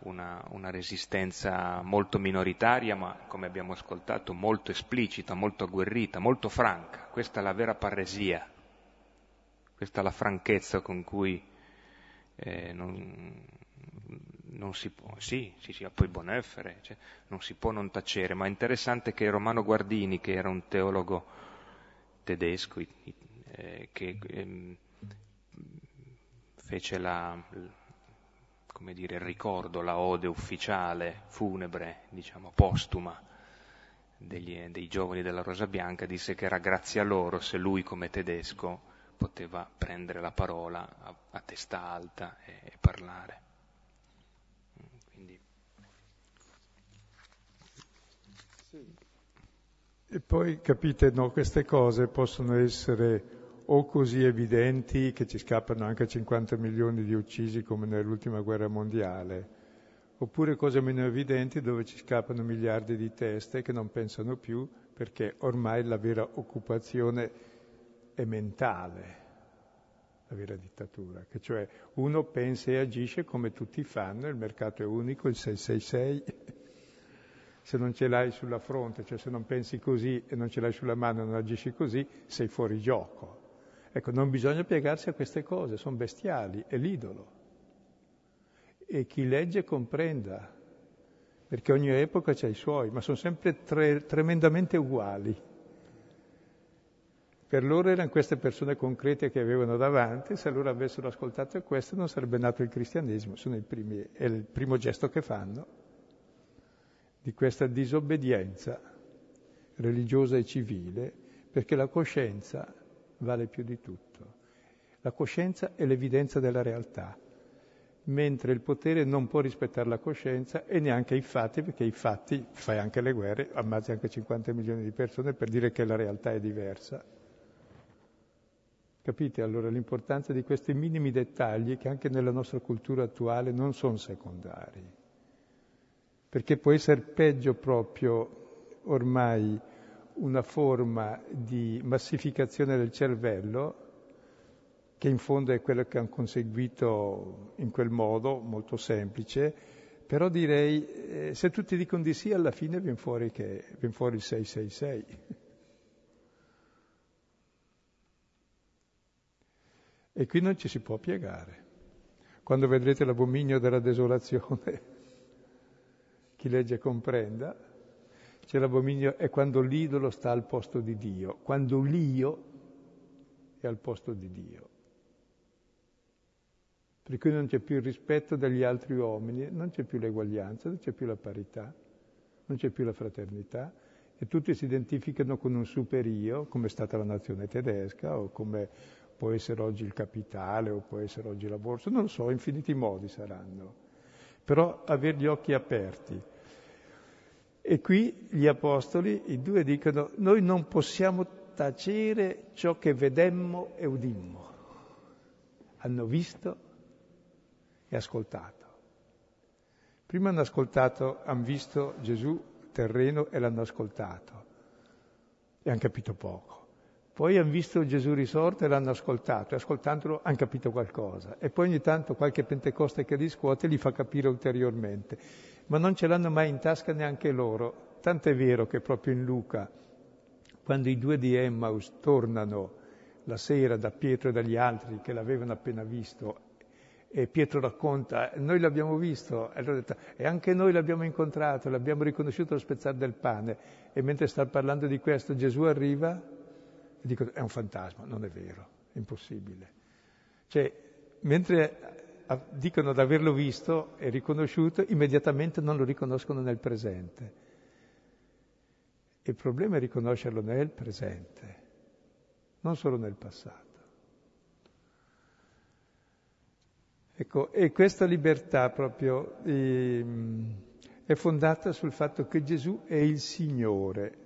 una, una, resistenza molto minoritaria, ma come abbiamo ascoltato molto esplicita, molto agguerrita, molto franca. Questa è la vera paresia, questa è la franchezza con cui eh, non, non, si può, sì, sì, sì, poi Boneffere, cioè, non si può non tacere, ma è interessante che Romano Guardini, che era un teologo tedesco, eh, che eh, fece la, come dire, il ricordo, la ode ufficiale, funebre, diciamo, postuma degli, dei giovani della Rosa Bianca, disse che era grazie a loro se lui come tedesco poteva prendere la parola a, a testa alta e, e parlare. Quindi... E poi capite, no, queste cose possono essere o così evidenti che ci scappano anche 50 milioni di uccisi come nell'ultima guerra mondiale, oppure cose meno evidenti dove ci scappano miliardi di teste che non pensano più perché ormai la vera occupazione è mentale, la vera dittatura, che cioè uno pensa e agisce come tutti fanno, il mercato è unico, il 666, (laughs) se non ce l'hai sulla fronte, cioè se non pensi così e non ce l'hai sulla mano e non agisci così, sei fuori gioco. Ecco, non bisogna piegarsi a queste cose, sono bestiali, è l'idolo e chi legge comprenda, perché ogni epoca ha i suoi, ma sono sempre tre, tremendamente uguali. Per loro erano queste persone concrete che avevano davanti, se loro avessero ascoltato questo non sarebbe nato il cristianesimo, primi, è il primo gesto che fanno di questa disobbedienza religiosa e civile, perché la coscienza vale più di tutto. La coscienza è l'evidenza della realtà mentre il potere non può rispettare la coscienza e neanche i fatti, perché i fatti, fai anche le guerre, ammazzi anche 50 milioni di persone per dire che la realtà è diversa. Capite allora l'importanza di questi minimi dettagli che anche nella nostra cultura attuale non sono secondari? Perché può essere peggio proprio ormai una forma di massificazione del cervello che in fondo è quello che hanno conseguito in quel modo, molto semplice, però direi, eh, se tutti dicono di sì, alla fine viene fuori, che, viene fuori il 666. E qui non ci si può piegare. Quando vedrete l'abominio della desolazione, (laughs) chi legge comprenda, c'è l'abominio, è quando l'idolo sta al posto di Dio, quando l'io è al posto di Dio per cui non c'è più il rispetto degli altri uomini, non c'è più l'eguaglianza, non c'è più la parità, non c'è più la fraternità e tutti si identificano con un superio, come è stata la nazione tedesca o come può essere oggi il capitale o può essere oggi la borsa, non lo so, infiniti modi saranno. Però avere gli occhi aperti. E qui gli apostoli, i due dicono, noi non possiamo tacere ciò che vedemmo e udimmo. Hanno visto e ascoltato. Prima hanno ascoltato, hanno visto Gesù terreno e l'hanno ascoltato e hanno capito poco. Poi hanno visto Gesù risorto e l'hanno ascoltato e ascoltandolo hanno capito qualcosa. E poi ogni tanto qualche pentecoste che riscuote li fa capire ulteriormente. Ma non ce l'hanno mai in tasca neanche loro. Tanto è vero che proprio in Luca, quando i due di Emmaus tornano la sera da Pietro e dagli altri che l'avevano appena visto e Pietro racconta, noi l'abbiamo visto, e, detto, e anche noi l'abbiamo incontrato, l'abbiamo riconosciuto allo spezzare del pane. E mentre sta parlando di questo Gesù arriva e dico, è un fantasma, non è vero, è impossibile. Cioè, mentre dicono di averlo visto e riconosciuto, immediatamente non lo riconoscono nel presente. Il problema è riconoscerlo nel presente, non solo nel passato. Ecco, e questa libertà proprio eh, è fondata sul fatto che Gesù è il Signore.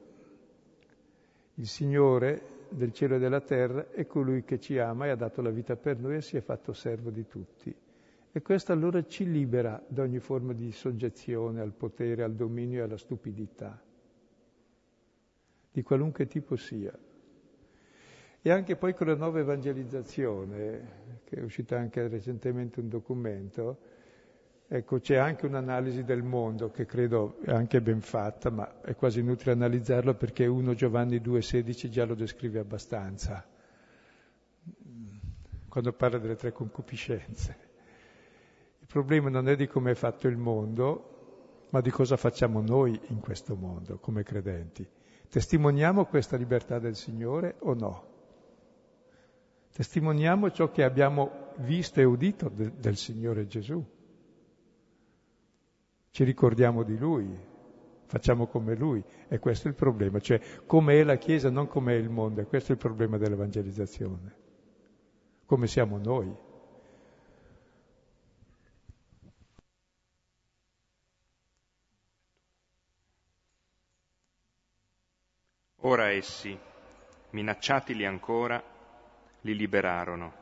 Il Signore del cielo e della terra è colui che ci ama e ha dato la vita per noi e si è fatto servo di tutti. E questo allora ci libera da ogni forma di soggezione al potere, al dominio e alla stupidità, di qualunque tipo sia. E anche poi con la nuova evangelizzazione, che è uscita anche recentemente un documento, ecco c'è anche un'analisi del mondo che credo è anche ben fatta, ma è quasi inutile analizzarlo perché 1 Giovanni 2,16 già lo descrive abbastanza, quando parla delle tre concupiscenze. Il problema non è di come è fatto il mondo, ma di cosa facciamo noi in questo mondo come credenti. Testimoniamo questa libertà del Signore o no? Testimoniamo ciò che abbiamo visto e udito de- del Signore Gesù. Ci ricordiamo di Lui, facciamo come lui. E questo è il problema, cioè come è la Chiesa, non come è il mondo, e questo è il problema dell'evangelizzazione. Come siamo noi. Ora essi, minacciatili ancora, li liberarono,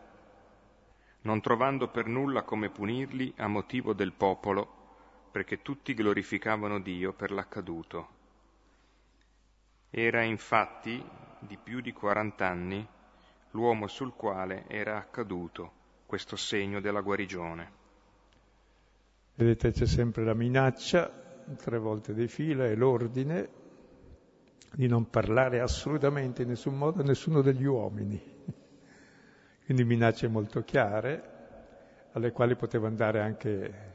non trovando per nulla come punirli a motivo del popolo, perché tutti glorificavano Dio per l'accaduto. Era infatti di più di quarant'anni l'uomo sul quale era accaduto questo segno della guarigione. Vedete c'è sempre la minaccia, tre volte di fila, e l'ordine di non parlare assolutamente in nessun modo a nessuno degli uomini. (laughs) Quindi minacce molto chiare, alle quali poteva andare anche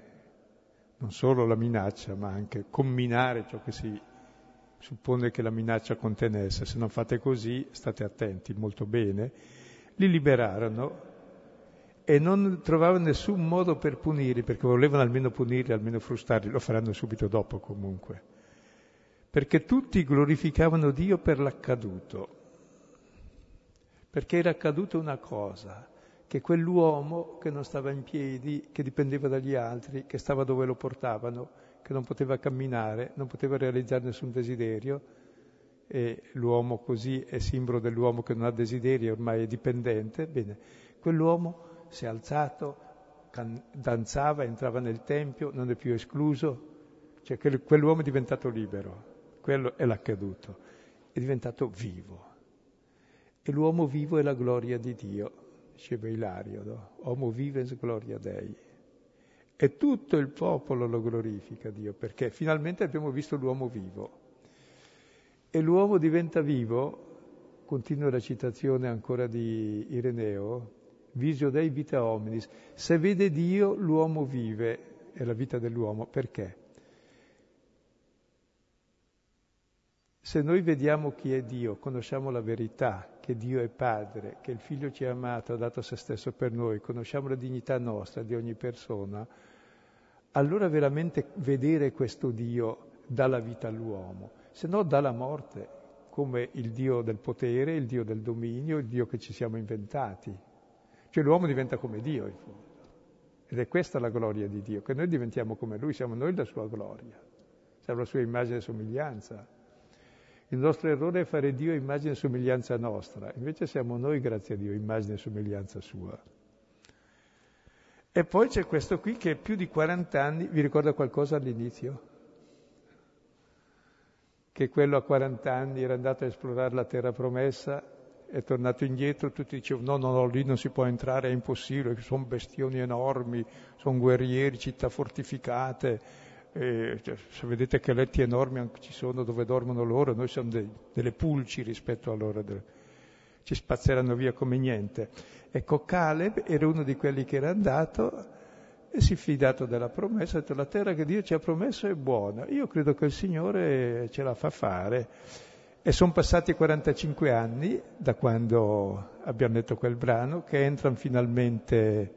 non solo la minaccia, ma anche comminare ciò che si suppone che la minaccia contenesse. Se non fate così, state attenti molto bene. Li liberarono e non trovavano nessun modo per punirli, perché volevano almeno punirli, almeno frustarli, lo faranno subito dopo comunque perché tutti glorificavano Dio per l'accaduto, perché era accaduta una cosa, che quell'uomo che non stava in piedi, che dipendeva dagli altri, che stava dove lo portavano, che non poteva camminare, non poteva realizzare nessun desiderio, e l'uomo così è simbolo dell'uomo che non ha desiderio, ormai è dipendente, bene, quell'uomo si è alzato, can- danzava, entrava nel Tempio, non è più escluso, cioè quell'uomo è diventato libero quello è l'accaduto, è diventato vivo. E l'uomo vivo è la gloria di Dio, diceva Ilario, no? Homo vives gloria Dei. E tutto il popolo lo glorifica Dio, perché finalmente abbiamo visto l'uomo vivo. E l'uomo diventa vivo, continua la citazione ancora di Ireneo, visio Dei vita hominis, se vede Dio l'uomo vive, è la vita dell'uomo, perché? Se noi vediamo chi è Dio, conosciamo la verità, che Dio è Padre, che il Figlio ci ha amato, ha dato se stesso per noi, conosciamo la dignità nostra di ogni persona, allora veramente vedere questo Dio dà la vita all'uomo, se no dà la morte, come il Dio del potere, il Dio del dominio, il Dio che ci siamo inventati. Cioè l'uomo diventa come Dio in fondo. Ed è questa la gloria di Dio, che noi diventiamo come Lui, siamo noi la sua gloria, siamo la sua immagine e somiglianza. Il nostro errore è fare Dio immagine e somiglianza nostra, invece siamo noi, grazie a Dio, immagine e somiglianza sua. E poi c'è questo qui che più di 40 anni, vi ricorda qualcosa all'inizio? Che quello a 40 anni era andato a esplorare la terra promessa, è tornato indietro, tutti dicevano no, no, no, lì non si può entrare, è impossibile, sono bestioni enormi, sono guerrieri, città fortificate, eh, cioè, se vedete che letti enormi ci sono dove dormono loro, noi siamo dei, delle pulci rispetto a loro, de, ci spazzeranno via come niente. Ecco, Caleb era uno di quelli che era andato e si è fidato della promessa, ha detto la terra che Dio ci ha promesso è buona, io credo che il Signore ce la fa fare. E sono passati 45 anni da quando abbiamo letto quel brano, che entrano finalmente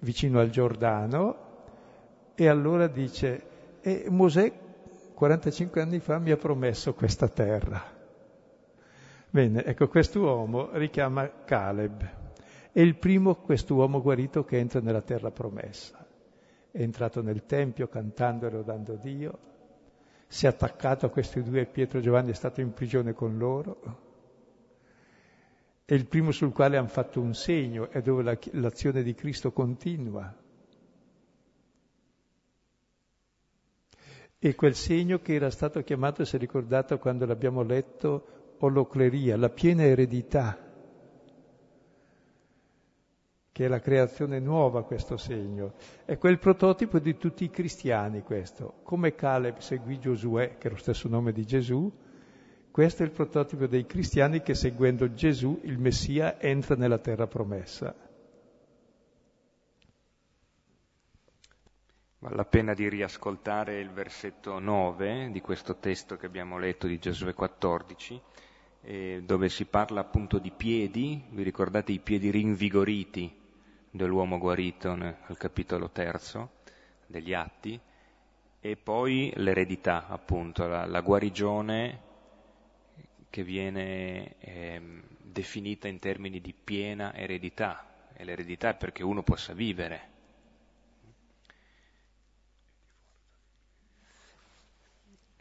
vicino al Giordano e allora dice, e Mosè 45 anni fa mi ha promesso questa terra. Bene, ecco, quest'uomo richiama Caleb. È il primo quest'uomo guarito che entra nella terra promessa. È entrato nel Tempio cantando e lodando Dio, si è attaccato a questi due, Pietro e Giovanni è stato in prigione con loro, è il primo sul quale hanno fatto un segno e dove la, l'azione di Cristo continua. E quel segno che era stato chiamato, si è ricordato quando l'abbiamo letto, olocleria, la piena eredità, che è la creazione nuova questo segno. È quel prototipo di tutti i cristiani questo. Come Caleb seguì Giosuè, che è lo stesso nome di Gesù, questo è il prototipo dei cristiani che seguendo Gesù, il Messia, entra nella terra promessa. Vale la pena di riascoltare il versetto 9 di questo testo che abbiamo letto di Giosuè 14, eh, dove si parla appunto di piedi, vi ricordate i piedi rinvigoriti dell'uomo guarito al capitolo terzo degli Atti, e poi l'eredità, appunto, la, la guarigione che viene eh, definita in termini di piena eredità, e l'eredità è perché uno possa vivere.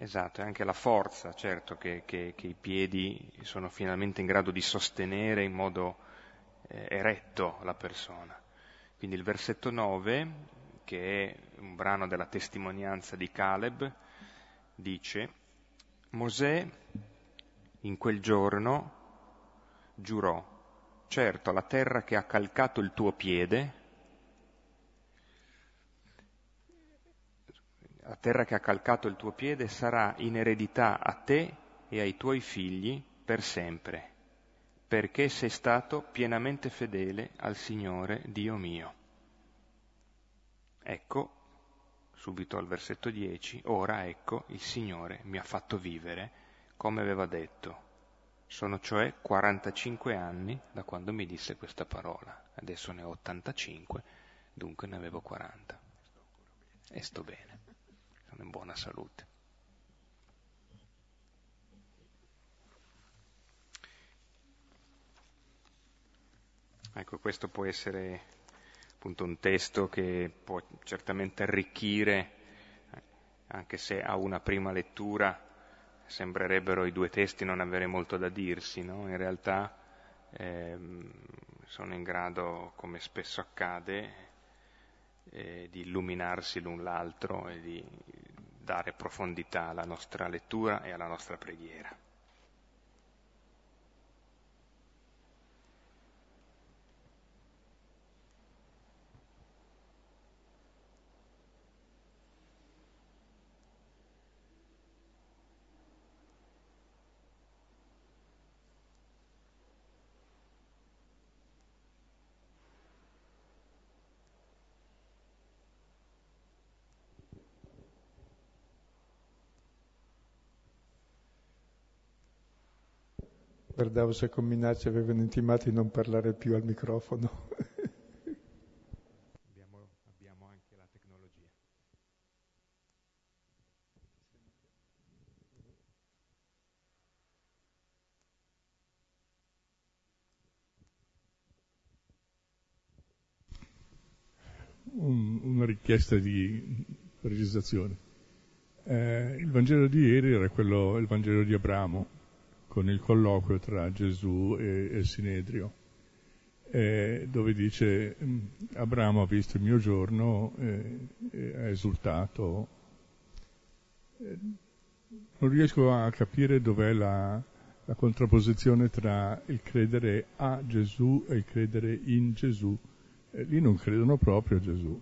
Esatto, è anche la forza, certo, che, che, che, i piedi sono finalmente in grado di sostenere in modo eh, eretto la persona. Quindi il versetto 9 che è un brano della testimonianza di Caleb, dice, Mosè in quel giorno giurò, certo la terra che ha calcato il tuo piede, la terra che ha calcato il tuo piede sarà in eredità a te e ai tuoi figli per sempre, perché sei stato pienamente fedele al Signore Dio mio. Ecco, subito al versetto 10, ora ecco il Signore mi ha fatto vivere come aveva detto. Sono cioè 45 anni da quando mi disse questa parola. Adesso ne ho 85, dunque ne avevo 40. E sto bene, sono in buona salute. Ecco, questo può essere appunto un testo che può certamente arricchire, anche se a una prima lettura sembrerebbero i due testi non avere molto da dirsi, no? in realtà ehm, sono in grado, come spesso accade, eh, di illuminarsi l'un l'altro e di dare profondità alla nostra lettura e alla nostra preghiera. Guardavo se con minacce avevano intimato di non parlare più al microfono. (laughs) abbiamo, abbiamo anche la tecnologia. Un, una richiesta di realizzazione. Eh, il Vangelo di ieri era quello, il Vangelo di Abramo, con il colloquio tra Gesù e, e Sinedrio, eh, dove dice mm, Abramo ha visto il mio giorno e, e ha esultato. Eh, non riesco a capire dov'è la, la contrapposizione tra il credere a Gesù e il credere in Gesù. Eh, lì non credono proprio a Gesù.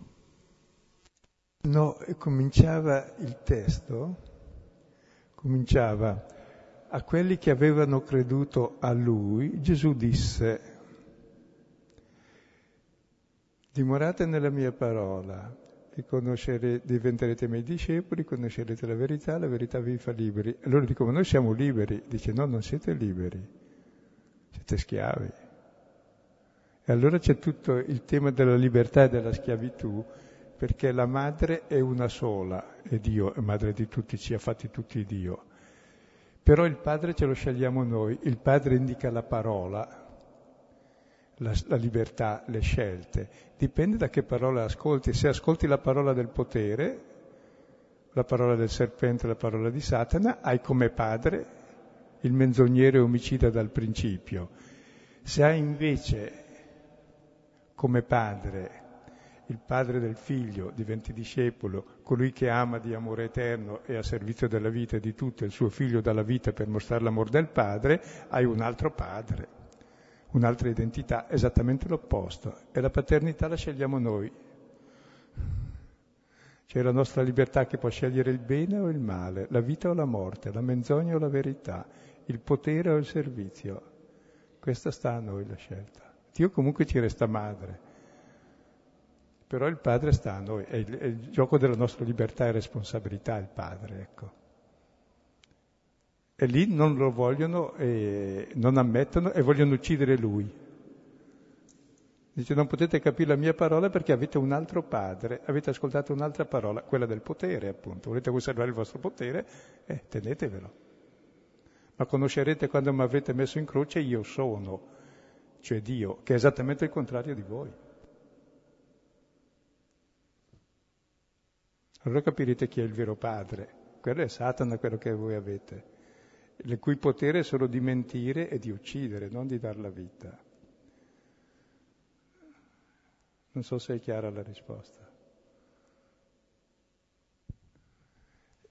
No, cominciava il testo, cominciava a quelli che avevano creduto a lui, Gesù disse, dimorate nella mia parola e diventerete miei discepoli, conoscerete la verità, la verità vi fa liberi. Loro dicono, noi siamo liberi. Dice, no, non siete liberi, siete schiavi. E allora c'è tutto il tema della libertà e della schiavitù, perché la madre è una sola, e Dio è madre di tutti, ci ha fatti tutti Dio. Però il Padre ce lo scegliamo noi, il Padre indica la parola, la, la, libertà, le scelte. Dipende da che parola ascolti. Se ascolti la parola del potere, la parola del serpente, la parola di Satana, hai come padre il menzognere omicida dal principio. Se hai invece come padre il padre del figlio, diventi discepolo, colui che ama di amore eterno e a servizio della vita di tutti, il suo figlio dalla vita per mostrare l'amore del padre, hai un altro padre, un'altra identità, esattamente l'opposto. E la paternità la scegliamo noi. C'è la nostra libertà che può scegliere il bene o il male, la vita o la morte, la menzogna o la verità, il potere o il servizio. Questa sta a noi la scelta. Dio comunque ci resta madre però il padre sta a noi, è il, è il gioco della nostra libertà e responsabilità il padre, ecco. E lì non lo vogliono, e non ammettono e vogliono uccidere lui. Dice non potete capire la mia parola perché avete un altro padre, avete ascoltato un'altra parola, quella del potere appunto. Volete conservare il vostro potere? Eh, tenetevelo. Ma conoscerete quando mi avrete messo in croce io sono, cioè Dio, che è esattamente il contrario di voi. Allora capirete chi è il vero padre. Quello è Satana, quello che voi avete, il cui potere è solo di mentire e di uccidere, non di dar la vita. Non so se è chiara la risposta.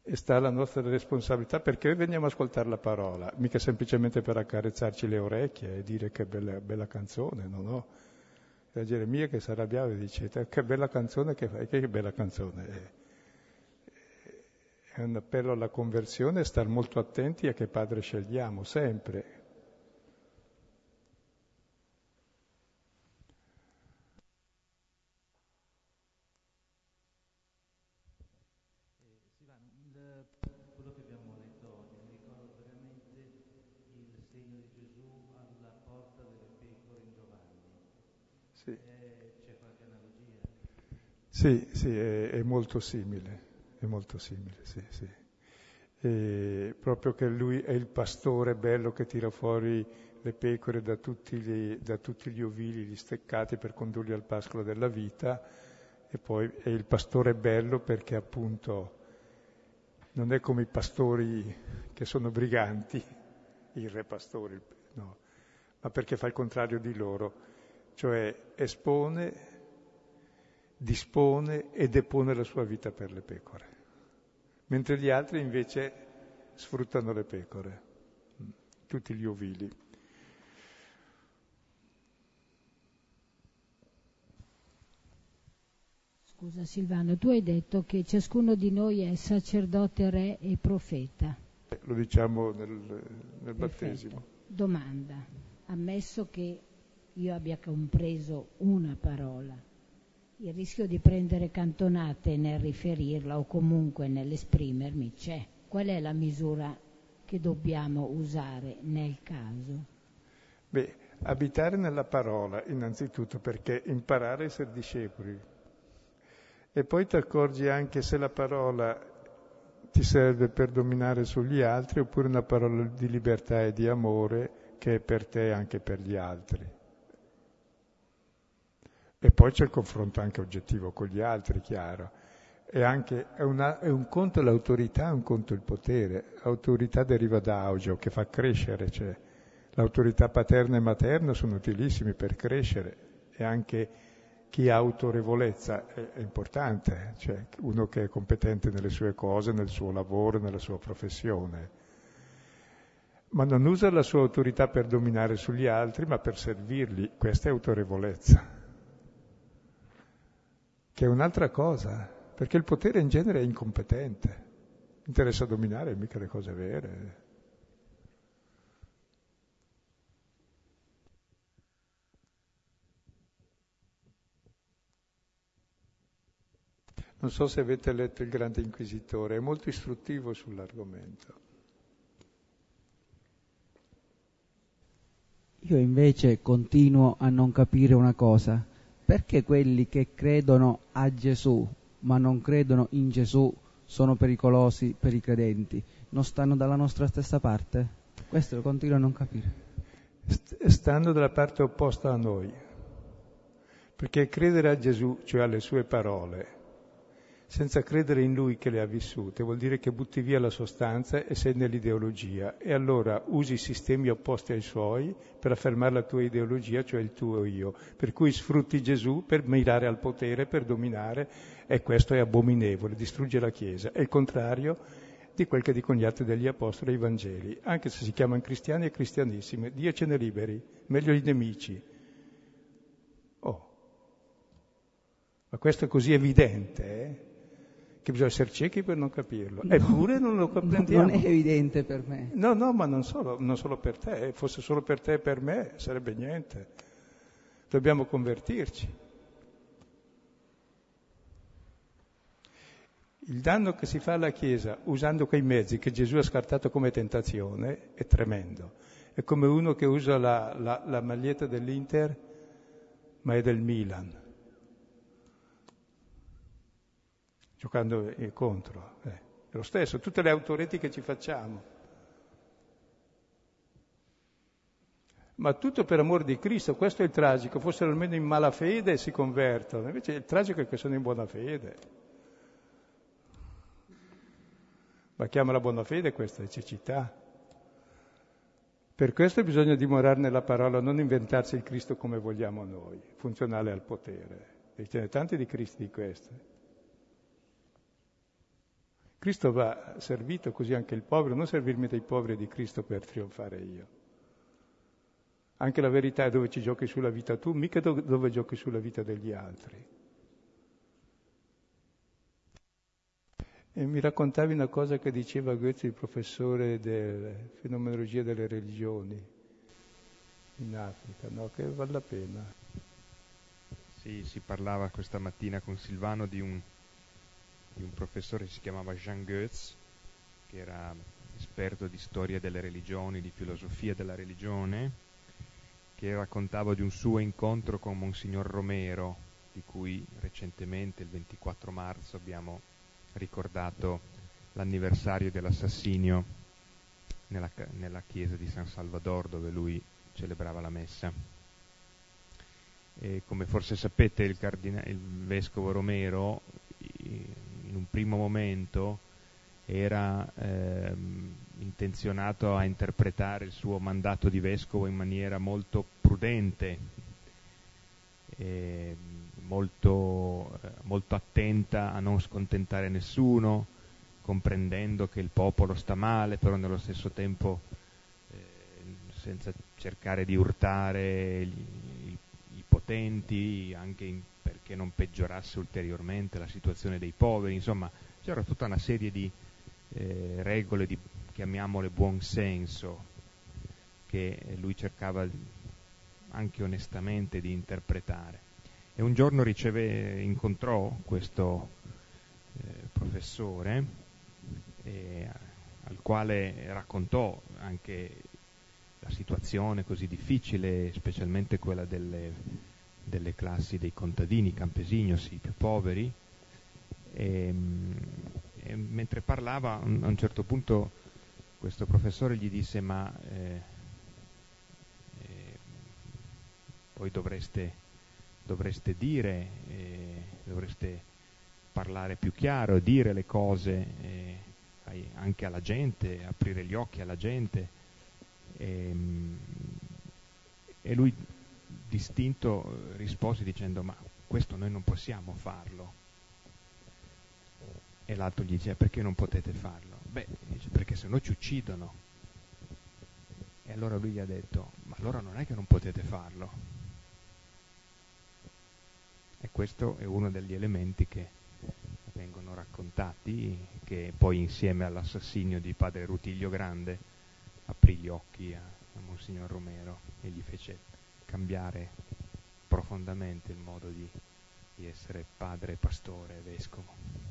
E sta alla nostra responsabilità perché noi veniamo a ascoltare la parola, mica semplicemente per accarezzarci le orecchie e dire che bella, bella canzone, no, no. E Geremia che si arrabbiava e dice che bella canzone che fai, che bella canzone è è un appello alla conversione, star molto attenti a che padre scegliamo, sempre. quello che abbiamo letto oggi mi ricorda veramente il segno di Gesù alla porta delle pecore in Giovanni. Sì. C'è qualche analogia? Sì, sì, è, è molto simile è molto simile, sì, sì. E proprio che lui è il pastore bello che tira fuori le pecore da tutti gli, da tutti gli ovili, gli steccati per condurli al pascolo della vita, e poi è il pastore bello perché appunto non è come i pastori che sono briganti, i re pastori, no, ma perché fa il contrario di loro, cioè espone dispone e depone la sua vita per le pecore, mentre gli altri invece sfruttano le pecore, tutti gli ovili. Scusa Silvano, tu hai detto che ciascuno di noi è sacerdote, re e profeta. Lo diciamo nel, nel battesimo. Domanda, ammesso che io abbia compreso una parola, il rischio di prendere cantonate nel riferirla o comunque nell'esprimermi c'è. Qual è la misura che dobbiamo usare nel caso? Beh, abitare nella parola innanzitutto perché imparare a essere discepoli. E poi ti accorgi anche se la parola ti serve per dominare sugli altri oppure una parola di libertà e di amore che è per te e anche per gli altri. E poi c'è il confronto anche oggettivo con gli altri, chiaro. E anche, è, una, è un conto l'autorità, è un conto il potere. L'autorità deriva da augio, che fa crescere, cioè l'autorità paterna e materna sono utilissimi per crescere e anche chi ha autorevolezza è, è importante, cioè uno che è competente nelle sue cose, nel suo lavoro, nella sua professione. Ma non usa la sua autorità per dominare sugli altri, ma per servirli. Questa è autorevolezza che è un'altra cosa, perché il potere in genere è incompetente, interessa dominare mica le cose vere. Non so se avete letto Il Grande Inquisitore, è molto istruttivo sull'argomento. Io invece continuo a non capire una cosa perché quelli che credono a Gesù ma non credono in Gesù sono pericolosi per i credenti? Non stanno dalla nostra stessa parte? Questo lo continuo a non capire. Stanno dalla parte opposta a noi, perché credere a Gesù, cioè alle sue parole, senza credere in lui che le ha vissute, vuol dire che butti via la sostanza e sei nell'ideologia e allora usi sistemi opposti ai suoi per affermare la tua ideologia, cioè il tuo io, per cui sfrutti Gesù per mirare al potere, per dominare e questo è abominevole, distrugge la Chiesa. È il contrario di quel che dicono gli atti degli apostoli e i Vangeli, anche se si chiamano cristiani e cristianissimi, Dio ce ne liberi, meglio i nemici. Oh, ma questo è così evidente, eh? Che bisogna essere ciechi per non capirlo. No, Eppure non lo comprendiamo. (laughs) Non è evidente per me. No, no, ma non solo, non solo per te, fosse solo per te e per me sarebbe niente. Dobbiamo convertirci. Il danno che si fa alla Chiesa usando quei mezzi che Gesù ha scartato come tentazione è tremendo. È come uno che usa la, la, la maglietta dell'Inter ma è del Milan, giocando contro. Eh, è lo stesso, tutte le autoreti che ci facciamo. Ma tutto per amore di Cristo, questo è il tragico, fossero almeno in malafede e si convertono, invece il tragico è che sono in buona fede. Ma chiama la buona fede questa cecità. Per questo bisogna dimorare nella parola, non inventarsi il Cristo come vogliamo noi, funzionale al potere. E ce ne tanti di Cristi di questi. Cristo va servito così anche il povero, non servirmi dei poveri di Cristo per trionfare io. Anche la verità è dove ci giochi sulla vita tu, mica dove giochi sulla vita degli altri. E mi raccontavi una cosa che diceva Goethe, il professore della fenomenologia delle religioni in Africa, no? che vale la pena. Sì, si parlava questa mattina con Silvano di un, di un professore che si chiamava Jean Goetz, che era esperto di storia delle religioni, di filosofia della religione, che raccontava di un suo incontro con Monsignor Romero, di cui recentemente, il 24 marzo, abbiamo ricordato l'anniversario dell'assassinio nella, nella, chiesa di San Salvador dove lui celebrava la messa. E come forse sapete il, cardina- il vescovo Romero in un primo momento era ehm, intenzionato a interpretare il suo mandato di vescovo in maniera molto prudente, eh, molto, molto attenta a non scontentare nessuno, comprendendo che il popolo sta male, però nello stesso tempo eh, senza cercare di urtare i, i, potenti, anche in, perché non peggiorasse ulteriormente la situazione dei poveri, insomma c'era tutta una serie di eh, regole di, chiamiamole buon senso, che lui cercava anche onestamente di interpretare. E un giorno riceve, incontrò questo eh, professore eh, al quale raccontò anche la situazione così difficile, specialmente quella delle, delle classi dei contadini campesinos, i più poveri. E, e mentre parlava, a un certo punto questo professore gli disse ma eh, eh, poi dovreste dovreste dire, eh, dovreste parlare più chiaro, dire le cose eh, anche alla gente, aprire gli occhi alla gente. Ehm, e lui distinto rispose dicendo ma questo noi non possiamo farlo. E l'altro gli dice perché non potete farlo? Beh, dice, perché se no ci uccidono. E allora lui gli ha detto ma allora non è che non potete farlo, e questo è uno degli elementi che vengono raccontati, che poi insieme all'assassinio di padre Rutiglio Grande aprì gli occhi a, a Monsignor Romero e gli fece cambiare profondamente il modo di, di essere padre, pastore vescovo.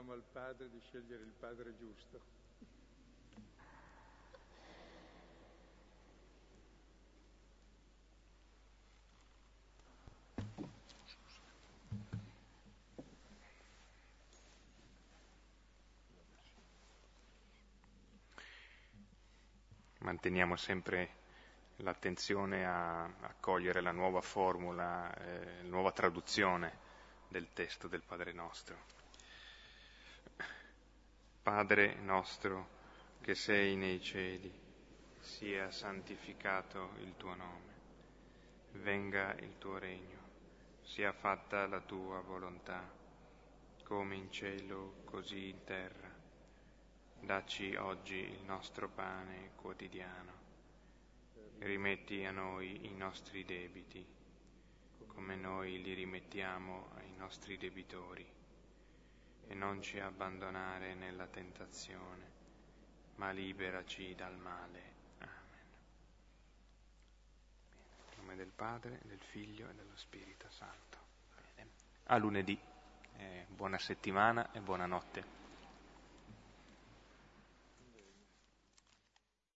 Chiediamo al Padre di scegliere il Padre giusto. Manteniamo sempre l'attenzione a, a cogliere la nuova formula, eh, la nuova traduzione del testo del Padre nostro. Padre nostro che sei nei cieli, sia santificato il tuo nome, venga il tuo regno, sia fatta la tua volontà, come in cielo così in terra. Dacci oggi il nostro pane quotidiano. Rimetti a noi i nostri debiti, come noi li rimettiamo ai nostri debitori. E non ci abbandonare nella tentazione, ma liberaci dal male. Amen. Nel nome del Padre, del Figlio e dello Spirito Santo. Bene. A lunedì. Eh, buona settimana e buonanotte.